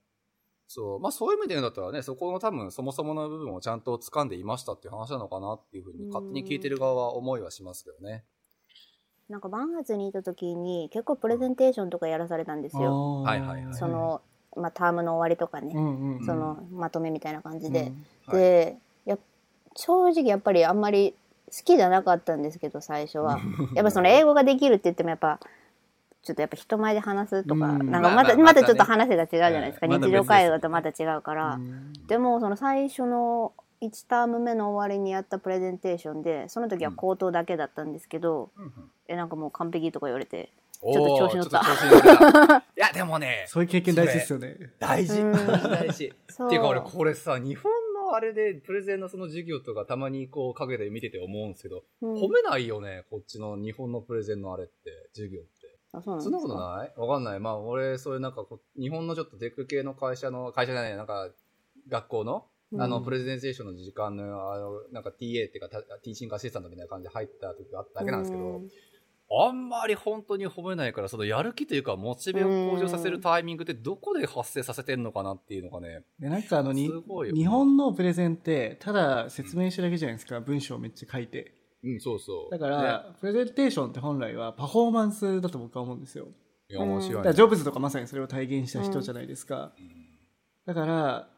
そう。まあそういう意味で言うんだったらね、そこの多分そもそもの部分をちゃんと掴んでいましたっていう話なのかなっていうふうに勝手に聞いてる側は思いはしますけどね。なんかバンハツにいた時に結構プレゼンテーションとかやらされたんですよ。はいはいはいその、まあ、タームの終わりとかね、うんうんそのまとめみたいな感じで。はいでや正直やっぱりあんまり好きじゃなかったんですけど最初は。*laughs* やっぱその英語ができるって言ってもやっぱちょっとやっぱ人前で話すとか、うん。なんかまた、まあまあまたちょっと話が違うじゃないですか、まだ日常会話とまた違うから、うん。でもその最初の1ターム目の終わりにやったプレゼンテーションでその時は口頭だけだったんですけど、えなんかもう完璧とか言われてょっと調子乗った。ちょっと調子乗った。*laughs* いや、でもね、そういう経験大事ですよね。大事。うん。大事。そう。っていうか俺これさ、日本のあれでプレゼンのその授業とかたまにこう陰で見てて思うんですけど、うん。褒めないよね、こっちの日本のプレゼンのあれって、授業。って。あそうなんそんなことない？わかんない。まあ俺、そういうなんか日本のちょっとテック系の会社の、会社じゃない、なんか、学校の、あの、うんプレゼンテーションの時間の、あの、なんか TA っていうか、たティーチングアシスタントみたいな感じで入った時があっただけなんですけど、うん。あんまり本当に褒めないから、そのやる気というか、モチベを向上させるタイミングってどこで発生させてんのかなっていうのがね、でなんかあのに日本のプレゼンってただ説明してるだけじゃないですか文章をめっちゃ書いてうん、そうそう。だから、プレゼンテーションって本来はパフォーマンスだと僕は思うんですよ。ね、いや、面白いね、だからジョブズとかまさにそれを体現した人じゃないですか、だから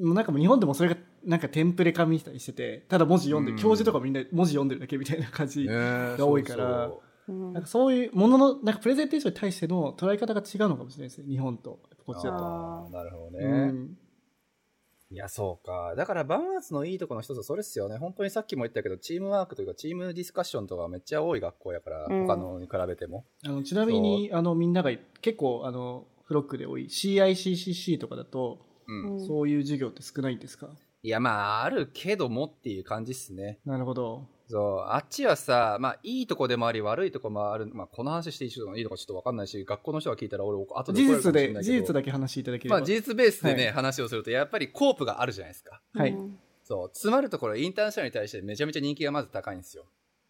もうなんかもう日本でもそれがなんかテンプレ化見たりしててただ文字読んで、うん。教授とかみんな文字読んでるだけみたいな感じ、ね *laughs* が多いからそうう。ん。なんかそういうもののなんかプレゼンテーションに対しての捉え方が違うのかもしれないですね日本と。こっちそうだと。なるほどね。うんいや、そうか。だから、バンアーツのいいところの一つはそれっすよね。本当にさっきも言ったけど、チームワークというか、チームディスカッションとかめっちゃ多い学校やから、うん他のに比べても。あのちなみにあのみんなが結構あのフロックで多い CICCC とかだと、うん。うんそういう授業って少ないんですか？いや、まあ、あるけどもっていう感じっすね。なるほど。そう、あっちはさ、まあ、いいとこでもあり、悪いとこもある。まあ、この話していいのかいいのかちょっとわかんないし、学校の人が聞いたら俺、後で事実で事実だけ話していただければ。まあ、事実ベースでね、はい話をすると、やっぱりコープがあるじゃないですか。はいうんそう、詰まるところ、インターナショナルに対してめちゃめちゃ人気がまず高いんですよ。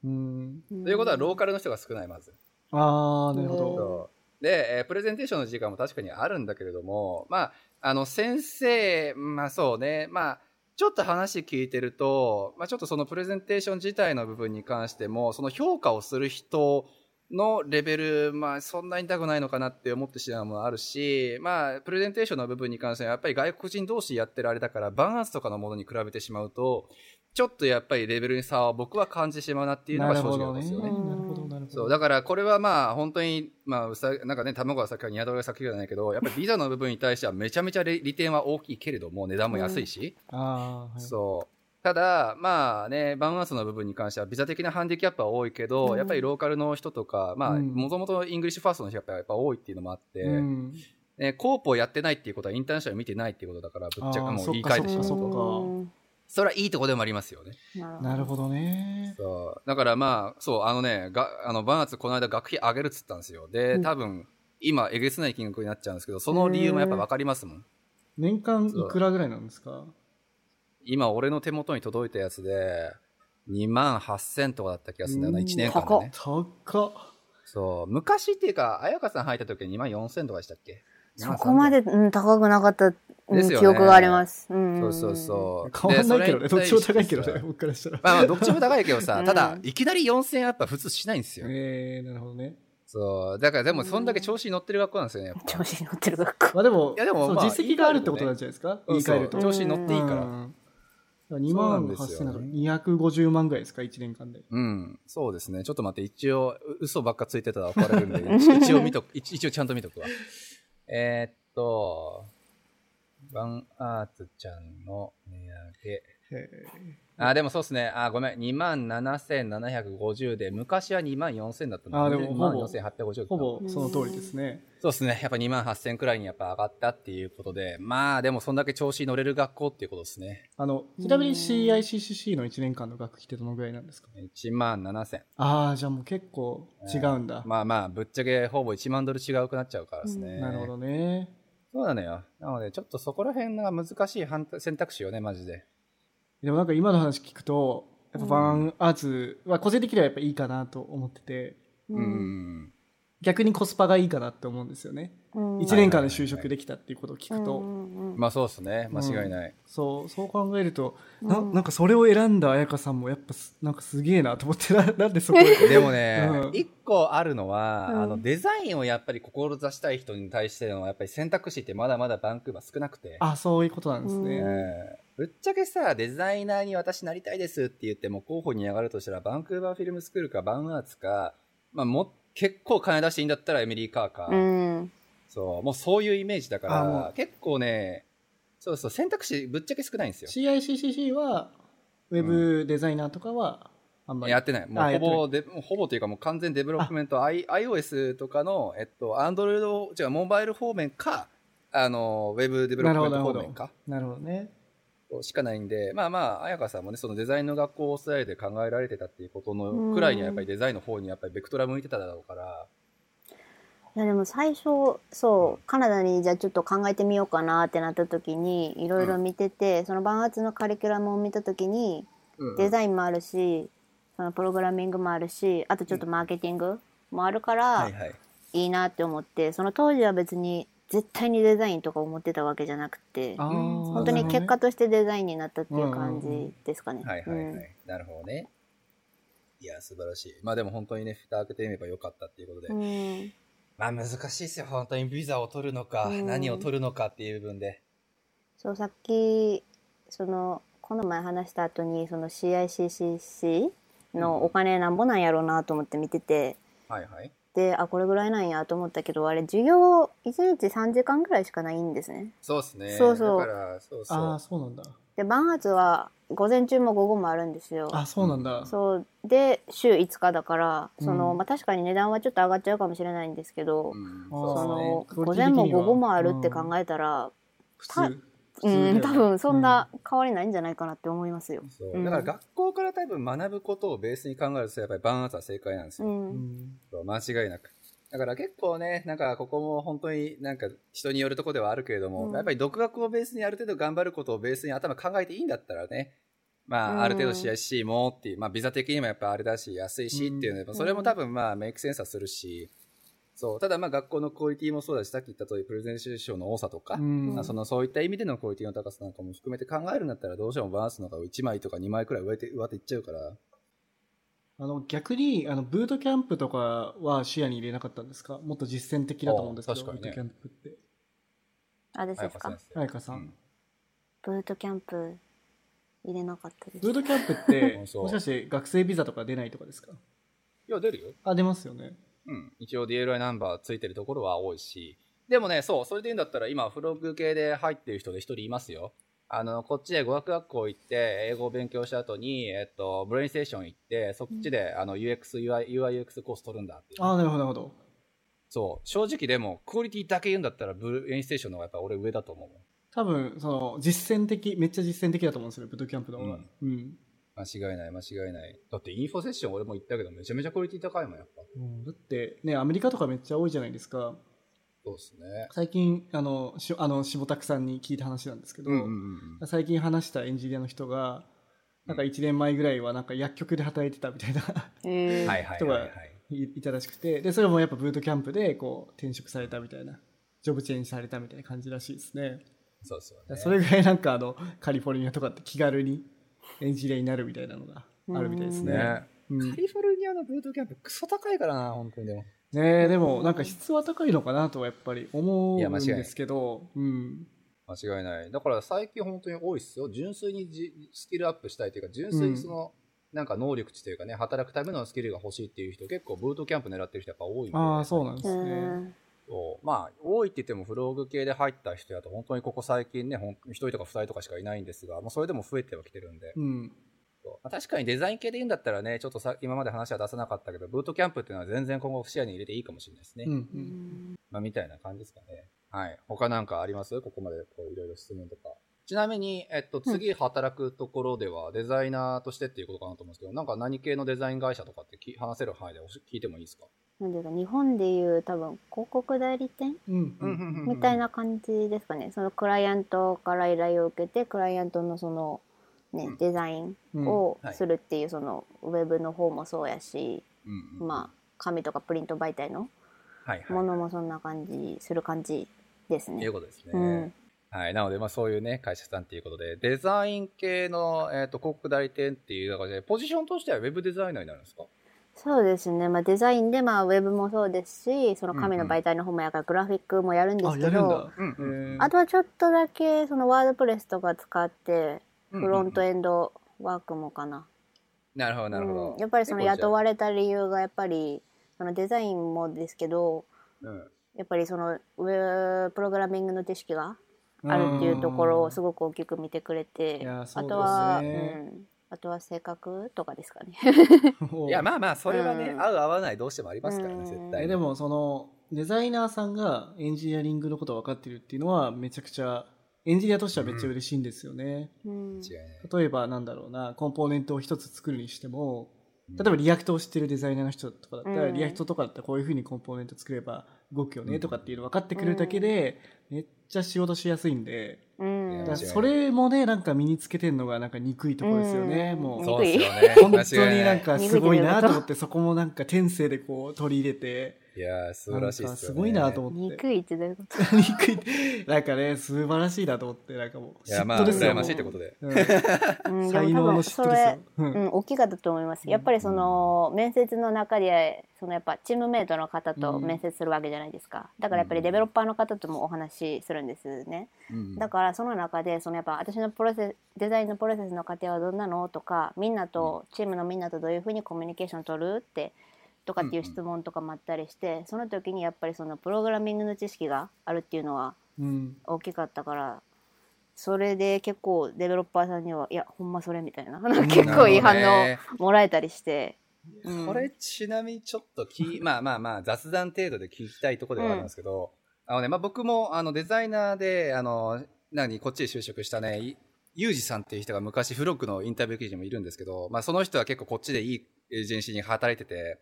うん。ということは、ローカルの人が少ない、まず。ああ、なるほうんど。で、えープレゼンテーションの時間も確かにあるんだけれども、まあ、あの、先生、まあそうね、まあ、ちょっと話聞いてると、まあちょっとそのプレゼンテーション自体の部分に関しても、その評価をする人のレベル、まあそんなに高くないのかなって思ってしまうものあるし、まあプレゼンテーションの部分に関してはやっぱり外国人同士やってるあれだから、 VanArts とかのものに比べてしまうと、ちょっとやっぱりレベルに差を僕は感じてしまうなっていうのなが正。直なんですよね。なるほど、なるほど。そう、だからこれはまあ本当に、まあうさ、なんかね、卵が先か鶏が先かじゃないけど、やっぱりビザの部分に対してはめちゃめちゃ利利点は大きいけれども、値段も安いし、ああ、はい。そう。ただ、まあね、 VanArts の部分に関してはビザ的なハンディキャップは多いけど、うんやっぱりローカルの人とか、もともと English first の人がやっぱ多いっていうのもあって、うん。ね、コープをやってないっていうことはインターナショナル見てないっていうことだから、ぶっちゃけもう言い換えてしまうと。それはいいとこでもありますよね。なるほどね。そう。だからまあ、そう、あのね、が、あの、バーツこの間学費上げるっつったんですよ。で、うん多分、今、えげつない金額になっちゃうんですけど、その理由もやっぱわかりますもん。年間いくらぐらいなんですか？今、俺の手元に届いたやつで、2万8000とかだった気がするんだよな、うん1年間でね。高っ。そう。昔っていうか、彩香さん入った時は2万4000とかでしたっけ？そこまで、うん、高くなかった、うんね記憶があります。うん。そうそうそう。変わんないけどね。でどっちも高いけどね、僕からしたら。まあまあ、どっちも高いけどさ、うんただ、いきなり4000やっぱ普通しないんですよ。えー、なるほどね。そう。だからでも、そんだけ調子に乗ってる学校なんですよね。調子に乗ってる学校。まあでも、いやでも実績があるってことなんじゃないですか？言い換えると。調子に乗っていいから。うん2そうな万んですよ8000だから250万ぐらいですか ?1 年間で。うん。そうですね。ちょっと待って、一応、う嘘ばっかついてたら怒られるんで、一一応見と一応ちゃんと見とくわ。えーっと、バンアーツちゃんの値上げ。へあ、でもそうですね。あ、ごめん。2万7750で、昔は2万4000だったのあでも2万ほぼ4850ほぼその通りですね。そうですね。やっぱ2万8000くらいにやっぱ上がったっていうことで、まあでもそんだけ調子に乗れる学校っていうことですね。あの、ちなみに CICCC の1年間の学費ってどのぐらいなんですか？1万7000。ああ、じゃあもう結構違うんだ。まあまあ、ぶっちゃけほぼ1万ドル違うくなっちゃうからですね。なるほどね。そうなのよ。なので、ちょっとそこら辺が難しい判選択肢よね、マジで。でもなんか今の話聞くと、やっぱバーンアーツは個人的にはやっぱいいかなと思ってて、う。ん。逆にコスパがいいかなって思うんですよね。うん1年間で就職できたっていうことを聞くと。うんうんまあそうですね。間違いない。そう、そう考えると、ななんかそれを選んだ彩香さんもやっぱすなんかすげえなと思ってな、*laughs* なんでそこで。でもねうん、一、個あるのは、うんあの、デザインをやっぱり志したい人に対しての、やっぱり選択肢ってまだまだバンクーバー少なくて。あ、そういうことなんですえね。えぶっちゃけさ、デザイナーに私なりたいですって言っても候補に上がるとしたら、バンクーバーフィルムスクールかバンアーツか、まあも、結構金出していいんだったらエミリー・カーか。うん。そう、もうそういうイメージだから、結構ね、そうそう、選択肢ぶっちゃけ少ないんですよ。CICCC は、ウェブデザイナーとかは、あんまり。やってない。もうほぼほぼというかもう完全 development、I、iOS とかの、えっと、 Android、違う、モバイル方面か、あの、 web development 方面か、なるほどね。しかないんで、まあまあ、彩香さんもね、そのデザインの学校をオーストラリアで考えられてたっていうことのくらいにはやっぱりデザインの方にやっぱりベクトル向いてただろうから、いやでも最初そうカナダにじゃあちょっと考えてみようかなってなった時にいろいろ見てて、その VanArts のカリキュラムを見た時にデザインもあるしそのプログラミングもあるしあとちょっとマーケティングもあるから。いいなって思ってその当時は別に絶対にデザインとか思ってたわけじゃなくて本当に結果としてデザインになったっていう感じですかね。はいはいはい。うんなるほどね。いや、素晴らしい。まあでも本当にね、蓋開けてみればよかったっていうことで。うんまあ難しいですよ、本当にビザを取るのか、うん何を取るのかっていう部分で。そうさっきそのこの前話した後にその CICCC のお金なんぼなんやろうなと思って見ててはいはい。であこれぐらいなんやと思ったけどあれ授業1日3時間ぐらいしかないんですねそうですね。そうそうだから、そうそう。ああ、そうなんだ。でバンアーツは午前中も午後もあるんですよあ、そうなんだ。そうで週5日だからその、うんまあ、確かに値段はちょっと上がっちゃうかもしれないんですけど、うんそのクオリ午前も午後もあるって考えたら、普通。普うん、多分そんな変わりないんじゃないかなって思いますよ。そう。うん。だから学校から多分学ぶことをベースに考えるとやっぱりバンアーツは正解なんですよ。うん。間違いなく。だから結構ね、なんかここも本当になんか人によるところではあるけれども、うん。やっぱり独学をベースにある程度頑張ることをベースに頭考えていいんだったらね、まあ、うん。ある程度 CIC もっていう、まあビザ的にもやっぱあれだし、安いしっていうので、ん。それも多分まあメイクセンスはするし、そう、ただまあ学校のクオリティもそうだし、さっき言った通りプレゼンテーションの多さとか、うんまあそのそういった意味でのクオリティの高さなんかも含めて考えるんだったらどうしてもバランスの方が1枚とか2枚くらい上手上手いっちゃうから、あの逆にあのブートキャンプとかは視野に入れなかったんですか？もっと実践的だと思うんですけど、あ確かにねブートキャンプって。あ、ですですか。彩香さん。うんブートキャンプ入れなかったですブー。トキャンプって *laughs* もしかして学生ビザとか出ないとかですか？いや、出るよ。あ、出ますよね。うん、一応 DLI ナンバーついてるところは多いし、でもね、そう、それで言うんだったら今、フログ系で入ってる人で一人いますよ。あの、こっちで語学学校行って、英語を勉強した後に、えっと、ブレインステーション行って、そっちで、あの、UX、UI、UIUX コース取るんだっていう。ああ、なるほど、なるほど。そう、正直でも、クオリティだけ言うんだったら、ブレインステーションの方がやっぱ俺上だと思う。多分、その、実践的、めっちゃ実践的だと思うんですよね、ブートキャンプの方が。うんうん。間違いない、間違いない。だって、インフォセッション俺も行ったけど、めちゃめちゃクオリティ高いもん、やっぱ。うんだって、ね、アメリカとかめっちゃ多いじゃないですか。そうですね。最近あのしあの下拓さんに聞いた話なんですけど、うんうんうん。最近話したエンジニアの人がなんか1年前ぐらいはなんか薬局で働いてたみたいなへーはいはい人がはいたらしくてでそれもやっぱブートキャンプでこう転職されたみたいなジョブチェンジされたみたいな感じらしいですねそうですよね。それぐらいなんかあのカリフォルニアとかって気軽にエンジニアになるみたいなのがあるみたいですね。ね。うんカリフォルニアのブートキャンプクソ高いからな、本当にでも。ねえでもなんか質は高いのかなとはやっぱり思うんいや間違いないですけど、うん、間違いない。だから最近本当に多いっすよ。純粋にじスキルアップしたいというか、純粋にその、なんか能力値というかね、働くためのスキルが欲しいっていう人、結構ブートキャンプ狙ってる人やっぱ多い。ああそうなんでへすね。ーそうまあ、多いって言ってもフログ系で入った人やと、本当にここ最近ね、ほん1人とか2人とかしかいないんですが、もうそれでも増えてはきてるんで。うんまあ確かにデザイン系で言うんだったらね、ちょっとさ今まで話は出さなかったけど、ブートキャンプっていうのは全然今後視野に入れていいかもしれないですね。うんううんんまあ、みたいな感じですかね。はい。他なんかあります？ここまでこういろいろ質問とか。ちなみに、えっと、次働くところでは、デザイナーとしてっていうことかなと思うんですけど、なんか何系のデザイン会社とかってき話せる範囲で聞いてもいいですか？なんていうか日本でいう多分広告代理店うんうんみたいな感じですかね。そのクライアントから依頼を受けて、クライアントのその、ねうんデザインうんをはいするっていう、そのウェブの方もそうやし、うんうん。まあ、紙とかプリント媒体の。ものもそんな感じ、する感じですねという。ことですね。うんはい。なので、まあそういうね、会社さんっていうことで、デザイン系の、えっ、と、広告代理店っていう中で、ポジションとしてはウェブデザイナーになるんですか？そうですね。まあ、デザインで、まあ、ウェブもそうですし、その紙の媒体の方もやから、グラフィックもやるんですけあやるんだど、。うんへーあとはちょっとだけ、そのワードプレスとか使って、うんフロントエンドワークもかな。なるほど、なるほど。うんやっぱりその雇われた理由がやっぱりそのデザインもですけどうん。やっぱりそのウェブプログラミングの知識があるっていうところをすごく大きく見てくれてあとは、うん、あとは性格とかですかね。*laughs* う。んいや、まあまあ、それはね、うん。合う合わないどうしてもありますからね、うん。絶対でもそのデザイナーさんがエンジニアリングのことを分かってるっていうのはめちゃくちゃエンジニアとしてはめっちゃ嬉しいんですよね。うん。違いない。例えばなんだろうなコンポーネントを一つ作るにしても例えば React を知ってるデザイナーの人とかだったら、うん。 React とかだったらこういうふうにコンポーネント作れば動くよねとかっていうの分かってくるだけで、めっちゃ仕事しやすいんで、うん。それもねなんか身につけてんのがなんか憎いところですよね、うん。もう。そうですよね。本当になんかい。すごいなと思ってそこもなんか天性でこう取り入れていやー、素晴らしいですよね。かすごいなと思って。憎いってどういうこと？*laughs* 憎いなんかね素晴らしいなと思って。なんかもういや、まあ、嫉妬ですよ羨ましいってことで。う。ん。才能の嫉妬ですよ、うん。うん、大きかったと思います。やっぱりその面接の中でそのやっぱチームメイトの方と面接するわけじゃないですか。だからやっぱりデベロッパーの方ともお話しするんですね。うんだからその中でそのやっぱ私のプロセスデザインのプロセスの過程はどんなの？とかみんなとチームのみんなとどういうふうにコミュニケーション取る？ってとかっていう質問とかもあったりしてその時にやっぱりそのプログラミングの知識があるっていうのはうん。大きかったからそれで結構デベロッパーさんにはいやほんまそれみたいな *laughs* 結構いい反応もらえたりして。うん。これちなみにちょっとき、*laughs* まあまあまあ雑談程度で聞きたいところではあるんですけど、あのね、まあ僕もあのデザイナーで、あの、何、こっちで就職したね、いユージさんっていう人が昔フロックのインタビュー記事にもいるんですけど、まあその人は結構こっちでいいエージェンシーに働いてて、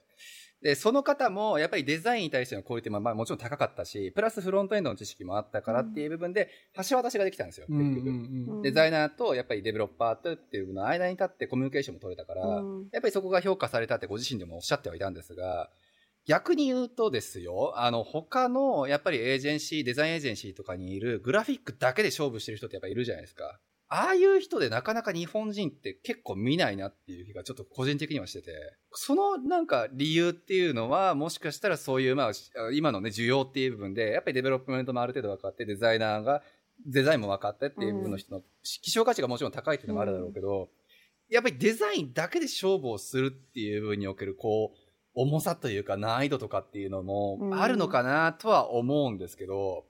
で、その方もやっぱりデザインに対してのクオリティもまあもちろん高かったし、プラスフロントエンドの知識もあったからっていう部分で、橋渡しができたんですよ、うんうん。結局。うん。デザイナーとやっぱりデベロッパーとっていうの間に立ってコミュニケーションも取れたから、うん。やっぱりそこが評価されたってご自身でもおっしゃってはいたんですが、逆に言うとですよ、あの、他の、やっぱりエージェンシー、デザインエージェンシーとかにいるグラフィックだけで勝負してる人ってやっぱいるじゃないですか。ああいう人でなかなか日本人って結構見ないなっていう気がちょっと個人的にはしてて、そのなんか理由っていうのはもしかしたらそういうまあ今のね需要っていう部分でやっぱり development もある程度分かってデザイナーがデザインも分かってっていう部分の人の希少価値がもちろん高いっていうのもあるだろうけど、やっぱりデザインだけで勝負をするっていう部分におけるこう重さというか難易度とかっていうのもあるのかなとは思うんですけど、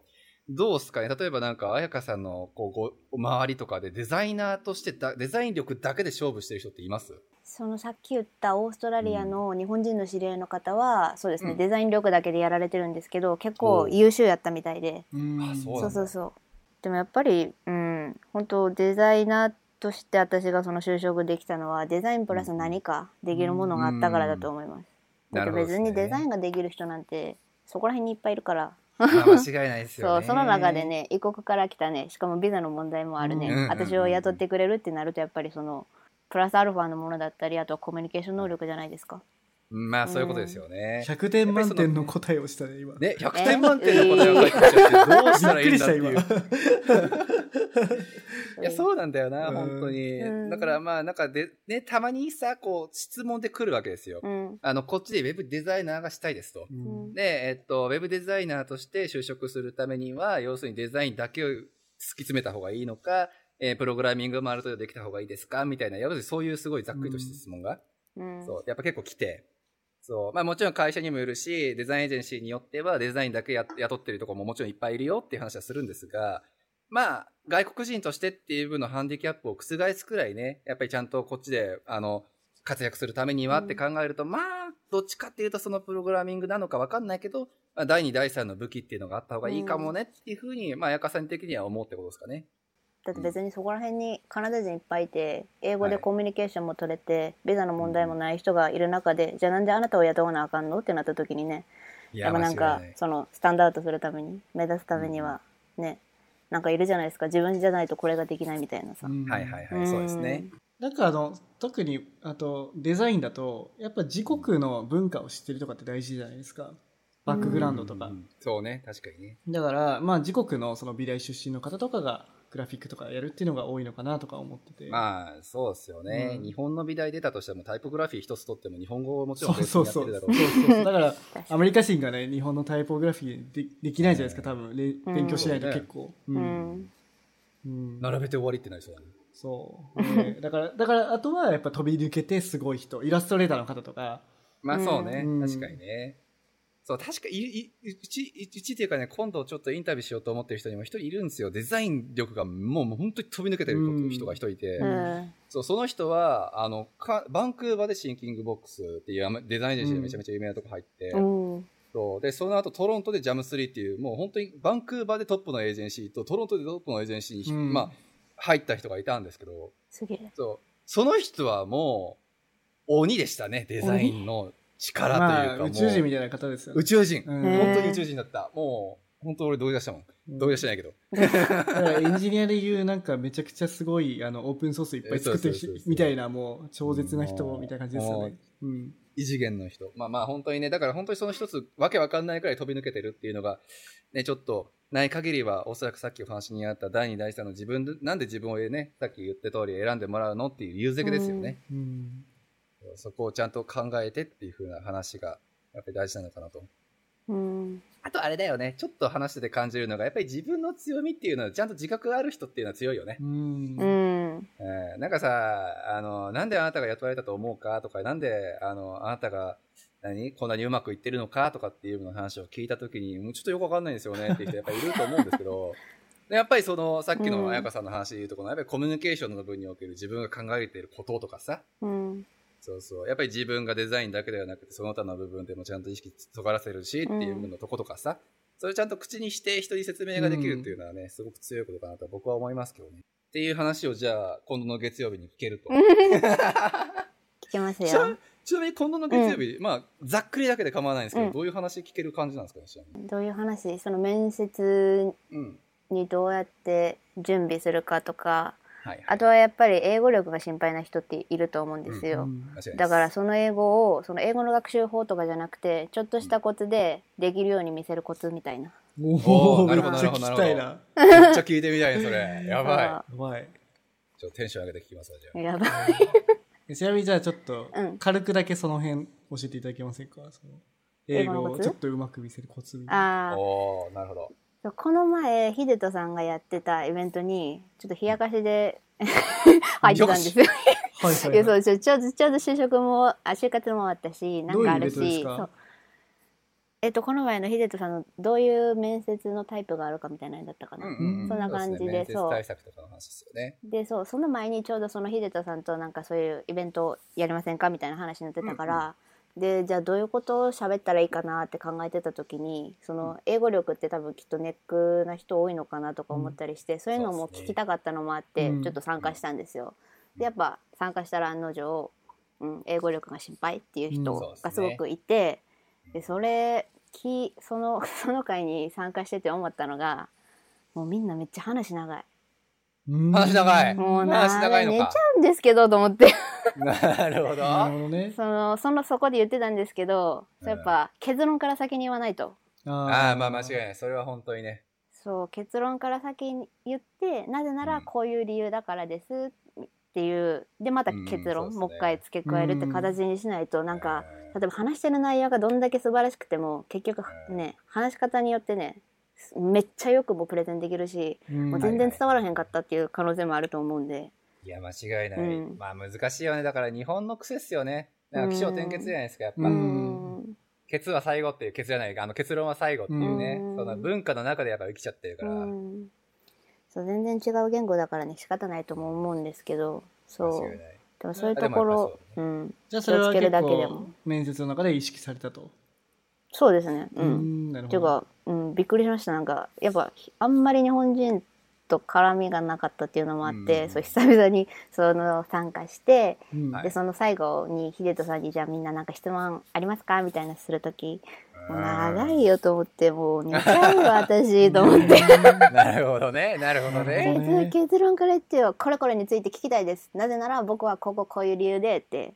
どうですかね？例えばなんか、彩香さんのこうご周りとかでデザイナーとしてだデザイン力だけで勝負してる人っています？そのさっき言ったオーストラリアの日本人の知り合いの方は、そうですね、うん。デザイン力だけでやられてるんですけど結構優秀やったみたいで、うそうそうそうそう。でもやっぱりうん。本当デザイナーとして私がその就職できたのはデザインプラス何かできるものがあったからだと思います、だって別にデザインができる人なんてそこら辺にいっぱいいるからまあ間違いないですよね。そうその中でね異国から来たねしかもビザの問題もあるね、うん私を雇ってくれるってなるとやっぱりそのプラスアルファのものだったりあとはコミュニケーション能力じゃないですか。まあそういうことですよね。100点満点の答えをしたね今。ね、100点満点の答えが返ってきちゃってどうしたらいいんだっていう。びっく *laughs* いや、そうなんだよな、うん。本当に。うん。だからまあ、なんかで、ね、たまにさ、こう、質問で来るわけですよ。うん。あの、こっちでウェブデザイナーがしたいですと。うん。で、えっと、ウェブデザイナーとして就職するためには、要するにデザインだけを突き詰めた方がいいのか、えープログラミングもある程度できた方がいいですかみたいな、要するにそういうすごいざっくりとした質問が、うん。そう、やっぱ結構来て、そう、まあもちろん会社にもよるし、デザインエージェンシーによってはデザインだけや雇ってるとこももちろんいっぱいいるよっていう話はするんですが、まあ、外国人としてっていう部分のハンディキャップを覆すくらいね、やっぱりちゃんとこっちで、あの、活躍するためにはって考えると、まあ、どっちかっていうとそのプログラミングなのかわかんないけど、ま、第2、第3の武器っていうのがあった方がいいかもねっていうふうに、まあ、やかさん的には思うってことですかね。だって別にそこら辺にカナダ人いっぱいいて英語ではい。コミュニケーションも取れて、ビザの問題もない人がいる中で、じゃあなんであなたを雇わなあかんの？ってなった時にねいやっぱなんかそのスタンダードするために目指すためにはね、なんかいるじゃないですか。自分じゃないとこれができないみたいなさ、うん。はいはいはい、そうですね。なんかあの特にあとデザインだとやっぱ自国の文化を知ってるとかって大事じゃないですか。バックグラウンドとか、うん。そうね、確かにね。だからまあ自国のその美大出身の方とかがグラフィックとかやるっていうのが多いのかなとか思ってて。まあ、そうですよね、うん。日本の美大出たとしてもタイポグラフィー一つとっても日本語をもちろんそうそうるだろうし。そうだからアメリカ人がね日本のタイポグラフィーでできないじゃないですか。多分れ勉強しないと結構、ううん。ん。うん。並べて終わりってないそうだね。そう、ね。だからだからあとはやっぱ飛び抜けてすごい人。イラストレーターの方とか。まあそうね、うん。確かにね。そう、確かいい、うち、うちっていうかね、今度ちょっとインタビューしようと思ってる人にも一人いるんですよ。デザイン力がもうもう本当に飛び抜けてるうん。人が一人いて、うん。そう、その人は、あの、かバンクーバーで Thinkingbox っていうデザインエージェンシーでめちゃめちゃ有名なとこ入って、うん。そう。で、その後トロントで Jam3っていう、もう本当にバンクーバーでトップのエージェンシーとトロントでトップのエージェンシーに、うん。まあ、入った人がいたんですけど、すげえ。そう。その人はもう、鬼でしたね、デザインの力というか、まあ宇宙人みたいな方ですよね宇宙人。うん本当に宇宙人だった。もう、本当俺同意出したもん。同意出してないけど。エンジニアでいうなんかめちゃくちゃすごいあのオープンソースいっぱい作ってるみたいなもう超絶な人みたいな感じですよもね。うん。異次元の人。まあまあ本当にね、だから本当にその一つ、わけわかんないくらい飛び抜けてるっていうのが、ね、ちょっと、ない限りは、おそらくさっきお話にあった第二第三の自分で、なんで自分をね、さっき言った通り選んでもらうのっていう理由付けですよね。うん。そこをちゃんと考えてっていう風な話が、やっぱり大事なのかなと。うん。あとあれだよね、ちょっと話してて感じるのが、やっぱり自分の強みっていうのは、ちゃんと自覚がある人っていうのは強いよね。うん。うん。えーなんかさ、あの、なんであなたが雇われたと思うかとか、なんで、あの、あなたが、何？こんなにうまくいってるのかとかっていうの話を聞いたときに、もうちょっとよくわかんないんですよね。っていう人やっぱりいると思うんですけど、*laughs* でやっぱりその、さっきうん。の彩香さんの話で言うとこの、やっぱりコミュニケーションの部分における自分が考えていることとかさ、うんそうそう。やっぱり自分がデザインだけではなくて、その他の部分でもちゃんと意識尖らせるし、っていう部分のとことかさ、それをちゃんと口にして人に説明ができるっていうのはね、すごく強いことかなと僕は思いますけどね。っていう話をじゃあ、今度の月曜日に聞けると。聞きますよちなみに今度の月曜日、まあ、ざっくりだけで構わないんですけど、うんどういう話聞ける感じなんですかね。どういう話？その面接うん。にどうやって準備するかとかはい、はい。あとはやっぱり英語力が心配な人っていると思うんですよ、間違いないですだからその英語をその英語の学習法とかじゃなくてちょっとしたコツでできるように見せるコツみたいなおおおめっーなるほどちゃ聞きたいな。めっちゃ聞いてみたいね、それ。*laughs* やばい。やばい。ちょっとテンション上げて聞きますわ、じゃあ。やばいちなみにじゃあちょっとうん軽くだけその辺教えていただけませんか？その英語英語のコツ？をちょっとうまく見せるコツみたいな。あーおー、なるほど。この前ヒデトさんがやってたイベントにちょっと冷やかしで入ってたんですよ。はいはいはい。そうちょちょうど就職もあ就活もあったしなんかあるしそう。えっとこの前のヒデトさんのどういう面接のタイプがあるかみたいなのだったかな。うんそんな感じでそう。でそうその前にちょうどその秀人さんとなんかそういうイベントをやりませんかみたいな話になってたから、でじゃあどういうことを喋ったらいいかなって考えてた時にその英語力って多分きっとネックな人多いのかなとか思ったりして、そういうのも聞きたかったのもあって、うんちょっと参加したんですよ。でやっぱ参加したら案の定、うん、英語力が心配っていう人うん。がすごくいて、でそれきその *laughs* その会に参加してて思ったのがもうみんなめっちゃ話長い話長い。もうな話長いのか。寝ちゃうんですけどと思って。なるほど。なるほどね。そのそのそこで言ってたんですけどやっぱ結論から先に言わないと。ああ、まあ間違いない。それは本当にね。そう結論から先に言ってなぜならこういう理由だからですっていうでまた結論、うんそうね。もう一回付け加えるって形にしないとなんか例えば話してる内容がどんだけ素晴らしくても結局ね話し方によってねめっちゃよくもプレゼンできるし、うんもう全然伝わらへんかったっていう可能性もあると思うんで、いや、間違いない。うんまあ難しいよね。だから日本の癖っすよね。なんか気象転結じゃないですか、やっぱ。ううんんケツは最後っていう、ケツじゃないあの結論は最後っていうね。うんその文化の中でやっぱ生きちゃってるから。うんそう全然違う言語だからね仕方ないとも思うんですけどそう間違いない。でもそういうところあでもやっぱそううんじゃあそれは気をつける結だけでも構面接の中で意識されたと？そうですねううんんなるほど。ていうか、うん、びっくりしましたなんかやっぱあんまり日本人と絡みがなかったっていうのもあって、うんそう久々にその参加して、うんはいでその最後に秀人さんに「じゃあみんななんか質問ありますか?」みたいなする時もう長いよと思ってもう寝ちゃうわ私と思って。*laughs* なるほどね。なるほどね。結論から言ってよこれこれについて聞きたいですなぜなら僕はこここういう理由でってうん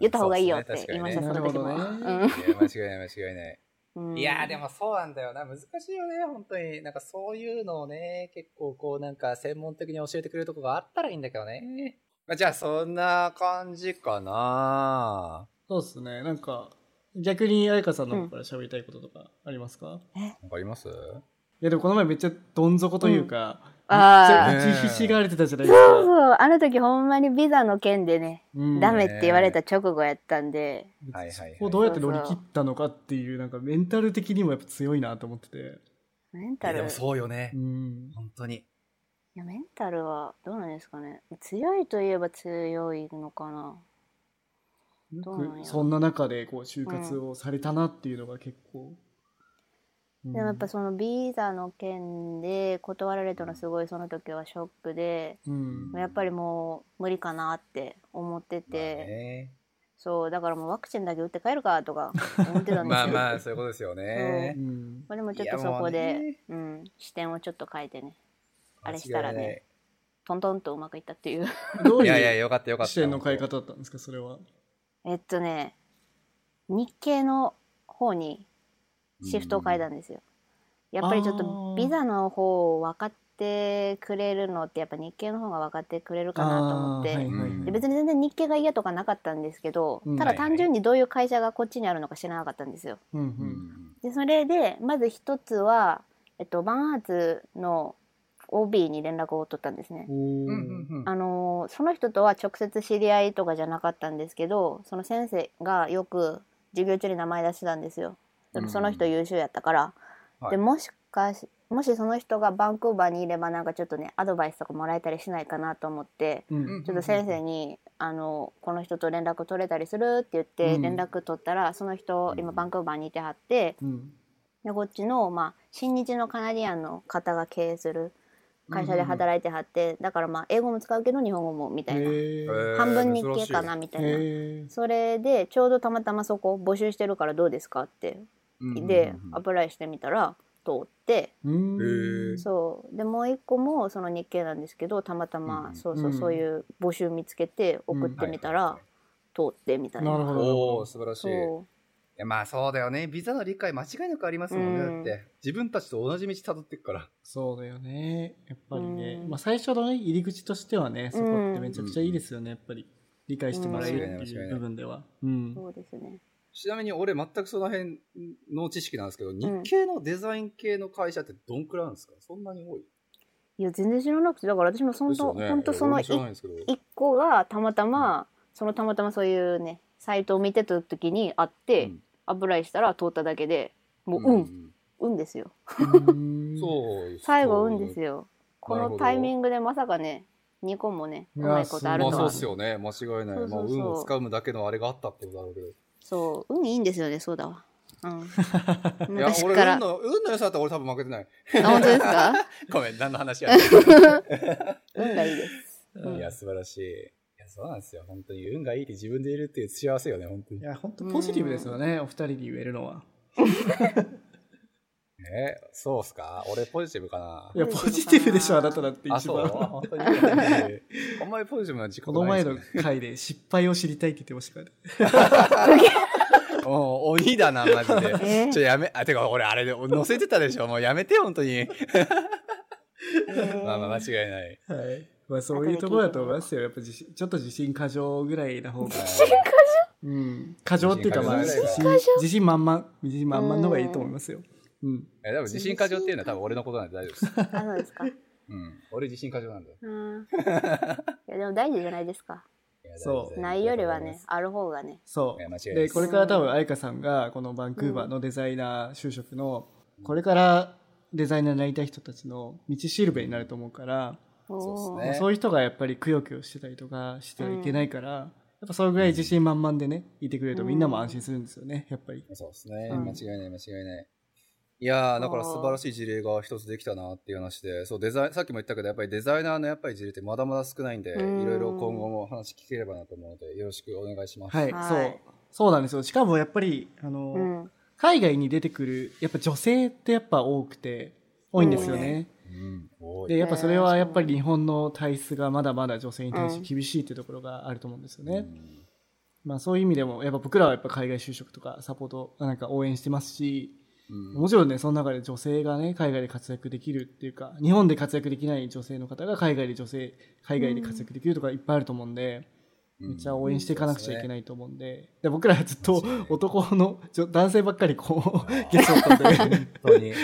言った方がいいよって言いました、確かにね。その時も、なるほどいや、間違いない、間違いない。うん。いやーでもそうなんだよな。難しいよね、本当に。なんかそういうのをね、結構こうなんか専門的に教えてくれるとこがあったらいいんだけどね。まあ、じゃあそんな感じかな。そうですね。なんか、逆に彩香さんの方から喋りたいこととかありますか、わかります？いやでもこの前めっちゃどん底というか、あめっちゃ打ちひしがれてたじゃないでそうすか。そうあの時ほんまにビザの件でね、うんダメって言われた直後やったんではいはいはいそこをどうやって乗り切ったのかっていう、なんかメンタル的にもやっぱ強いなと思ってて。いメンタルでもそうよねう。ん。本当に。やメンタルはどうなんですかね強いといえば強いのかなどうなんやそんな中でこう就活をされたなっていうのが結構。うんでもやっぱそのビザの件で断られたのすごいその時はショックでうん。やっぱりもう無理かなって思ってて、ねそうだからもうワクチンだけ打って帰るかとか思ってたんですよ *laughs* まあまあ、そういうことですよねう。ん。まあでもちょっとそこで、ねうん、視点をちょっと変えてねあれしたらねトントンとうまくいったっていうどういやいや、いうよかったよかった。視点の変え方だったんですか、それは。えっとね日系の方にシフトを変えたんですよ、やっぱりちょっあとー。ビザの方を分かってくれるのってやっぱ日系の方が分かってくれるかなと思って、はいはいで別に全然日系が嫌とかなかったんですけど、うん。ただ単純にどういう会社がこっちにあるのか知らなかったんですよ。うん。でそれでまず一つは、えっと、バンアーツの OB に連絡を取ったんですね。あのーその人とは直接知り合いとかじゃなかったんですけどその先生がよく授業中に名前出してたんですよ。でもその人優秀やったから、はい。でもしかしもしその人がバンクーバーにいればなんかちょっとねアドバイスとかもらえたりしないかなと思ってうん。ちょっと先生に「あのこの人と連絡取れたりする?」って言ってうん。連絡取ったら、その人今バンクーバーにいてはってうん。でこっちの、まあ、親日のカナディアンの方が経営する会社で働いてはって、だからまあ英語も使うけど日本語もみたいな、半分日系かなみたいな。それでちょうどたまたまそこ募集してるからどうですかってうんでアプライしてみたら通ってそうでもう一個もその日系なんですけどたまたま、うんそうそううんそういう募集見つけて送ってみたら、通ってみたいななるほどおお素晴らしい。いそやまあそうだよね。ビザの理解間違いなくありますもんね。うんだって、自分たちと同じ道辿っていくから。そうだよね。やっぱりね。うんまあ最初のね、入り口としてはね、そこってめちゃくちゃいいですよね、やっぱり。理解してもらえるっていう部分では。う。うんそうですねちなみに俺全くその辺の知識なんですけど、日系のデザイン系の会社ってどんくらいなんですか？そんなに多い？いや全然知らなくてだから私もそんと、ですよね。ほんとその俺も知らないんですけど。一個がたまたま、そのたまたまそういうねサイトを見てた時にあって、うん。アプライしたら通っただけでもうう運、ん。運ですよ。うん。そう。最後運ですよ。このタイミングでまさかね2個もねいうやまいことあるまあそうとはっすよね。間違いない。そうそうそう。まあ運をつかむだけのあれがあったってことだろうけど。そう運いいんですよねそうだわうん *laughs* いや、俺、昔から運の、運の良さだったら俺多分負けてない。あ本当ですか？*laughs* ごめん、何の話やね *laughs* 運がいいですんいや、素晴らしい。いや、そうなんですよ。本当に運がいいって自分でいるっていう幸せよね、本当にい。や、本当ポジティブですよね、お二人に言えるのは。えそうっすか？俺ポジティブかな？いや、ポジティブでしょ、あなただってあ、そう？一番。本当に。あんまりポジティブな自己この前の回で失敗を知りたいって言ってましたからね。*laughs* もう鬼だな、マジで。えちょ、やめ、あ、てか、俺、あれで載せてたでしょ。もうやめて、本当に。まあまあ、間違いない。はい。まあそういうところだと思いますよ。やっぱ自信、ちょっと自信過剰ぐらいな方が。うん。過剰っていうかまあ、自自信信、自信満々、自信満々の方がいいと思いますよ。うん。え、でも自信過剰っていうのは多分俺のことなんで大丈夫です。*laughs* あ、そうですか。うん。俺自信過剰なんだよ。うん。いや、でも大事じゃないですか。いやそうないよりはね、。ある方がね。そういや間違いないでこれから多分愛花さんがこのバンクーバーのデザイナー就職のこれからデザイナーになりたい人たちの道しるべになると思うから、おーねそういう人がやっぱりくよくよしてたりとかしてはいけないから、やっぱそれぐらい自信満々でねいてくれるとみんなも安心するんですよねやっぱり。そうですね。うん間違いない、間違いない。いやー、だから素晴らしい事例が一つできたなっていう話で、そう、デザイン、さっきも言ったけど、やっぱりデザイナーのやっぱり事例ってまだまだ少ないんで、いうん。ろいろ今後も話聞ければなと思うので、よろしくお願いします。はい、はい。そうそうなんですよ。しかもやっぱりあの、うん。海外に出てくるやっぱ女性ってやっぱ多くて多いんですよね。うん、多い。でやっぱそれはやっぱり日本の体質がまだまだ女性に対して厳しいっていうところがあると思うんですよね。うん。まあそういう意味でもやっぱ僕らはやっぱ海外就職とかサポートなんか応援してますし、うんもちろんねその中で女性がね海外で活躍できるっていうか日本で活躍できない女性の方が海外で女性海外で活躍できるとかいっぱいあると思うんで、めっちゃ応援していかなくちゃいけい。ないと思うんでで僕らはずっと男のちょ男性ばっかりこう *laughs* ゲストだったんで本当に。*laughs*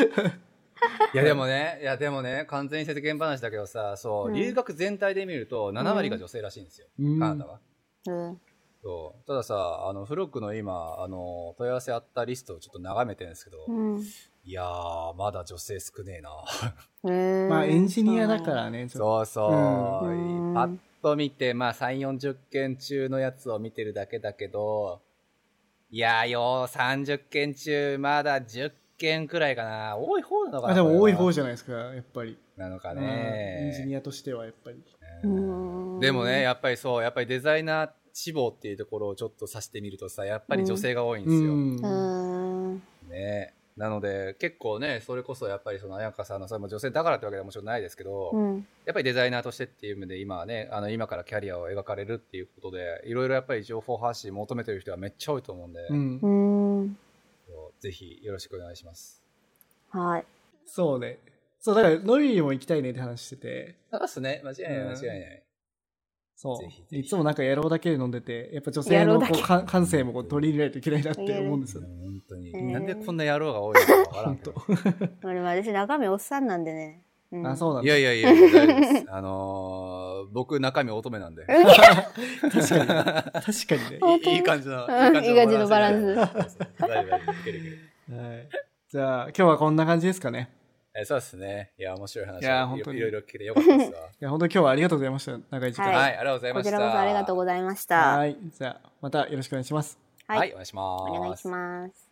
いやでもね、いやでもね、完全に世間話だけどさ、そう、うん留学全体で見ると7割が女性らしいんですよ、うんカナダは。うん。そうたださ、あの、フロックの今、あの、問い合わせあったリストをちょっと眺めてるんですけど、うん。いやー、まだ女性少ねえな。へーまあエンジニアだからねそうそう。うんパッと見て、まあ3、40件中のやつを見てるだけだけど、いやーよ、30件中、まだ10件くらいかな。多い方なのとかなあでも多い方じじゃないですかやっぱり、なのかうんね。エンジニアとしてはやっぱりうんでもね、やっぱりそう、やっぱりデザイナー志望っていうところをちょっと指してみるとさ、やっぱり女性が多いんですよ。うんうん。ね。なので、結構ね、それこそやっぱりその、彩香さんの、それも女性だからってわけではもちろんないですけど、うん。やっぱりデザイナーとしてっていう意味で今はね、あの、今からキャリアを描かれるっていうことで、いろいろやっぱり情報発信求めてる人はめっちゃ多いと思うんで、うんうん。ぜひよろしくお願いします。はい。そうねそうだからノリにも行きたいねって話しててそうですね。間違いない、うん間違いない。そう。ぜひぜひ。いつもなんか野郎だけで飲んでてやっぱ女性のこうか感性もこう取り入れないといけないなって思うんですよね。本当に、えーなんでこんな野郎が多いのかわからんけど。俺も私中身おっさんなんでね。うん。あそうなんだ。いやいやいや、大丈夫です。あのー、僕中身乙女なんで。確かに。確かにね。本当いいい感じの、うん。いい感じのバランス。そうそう。大丈夫大丈夫。いけるいける。はい。じゃあ今日はこんな感じですかねえそうですね。いや、面白い話いや本当にいろいろ聞けてよかったですわ。*laughs* いや本当に今日はありがとうございました長い時間はいはい、ありがとうございました。こちらこそありがとうございました。はいじゃあまたよろしくお願いしますはいはい、お願いします。お願いします。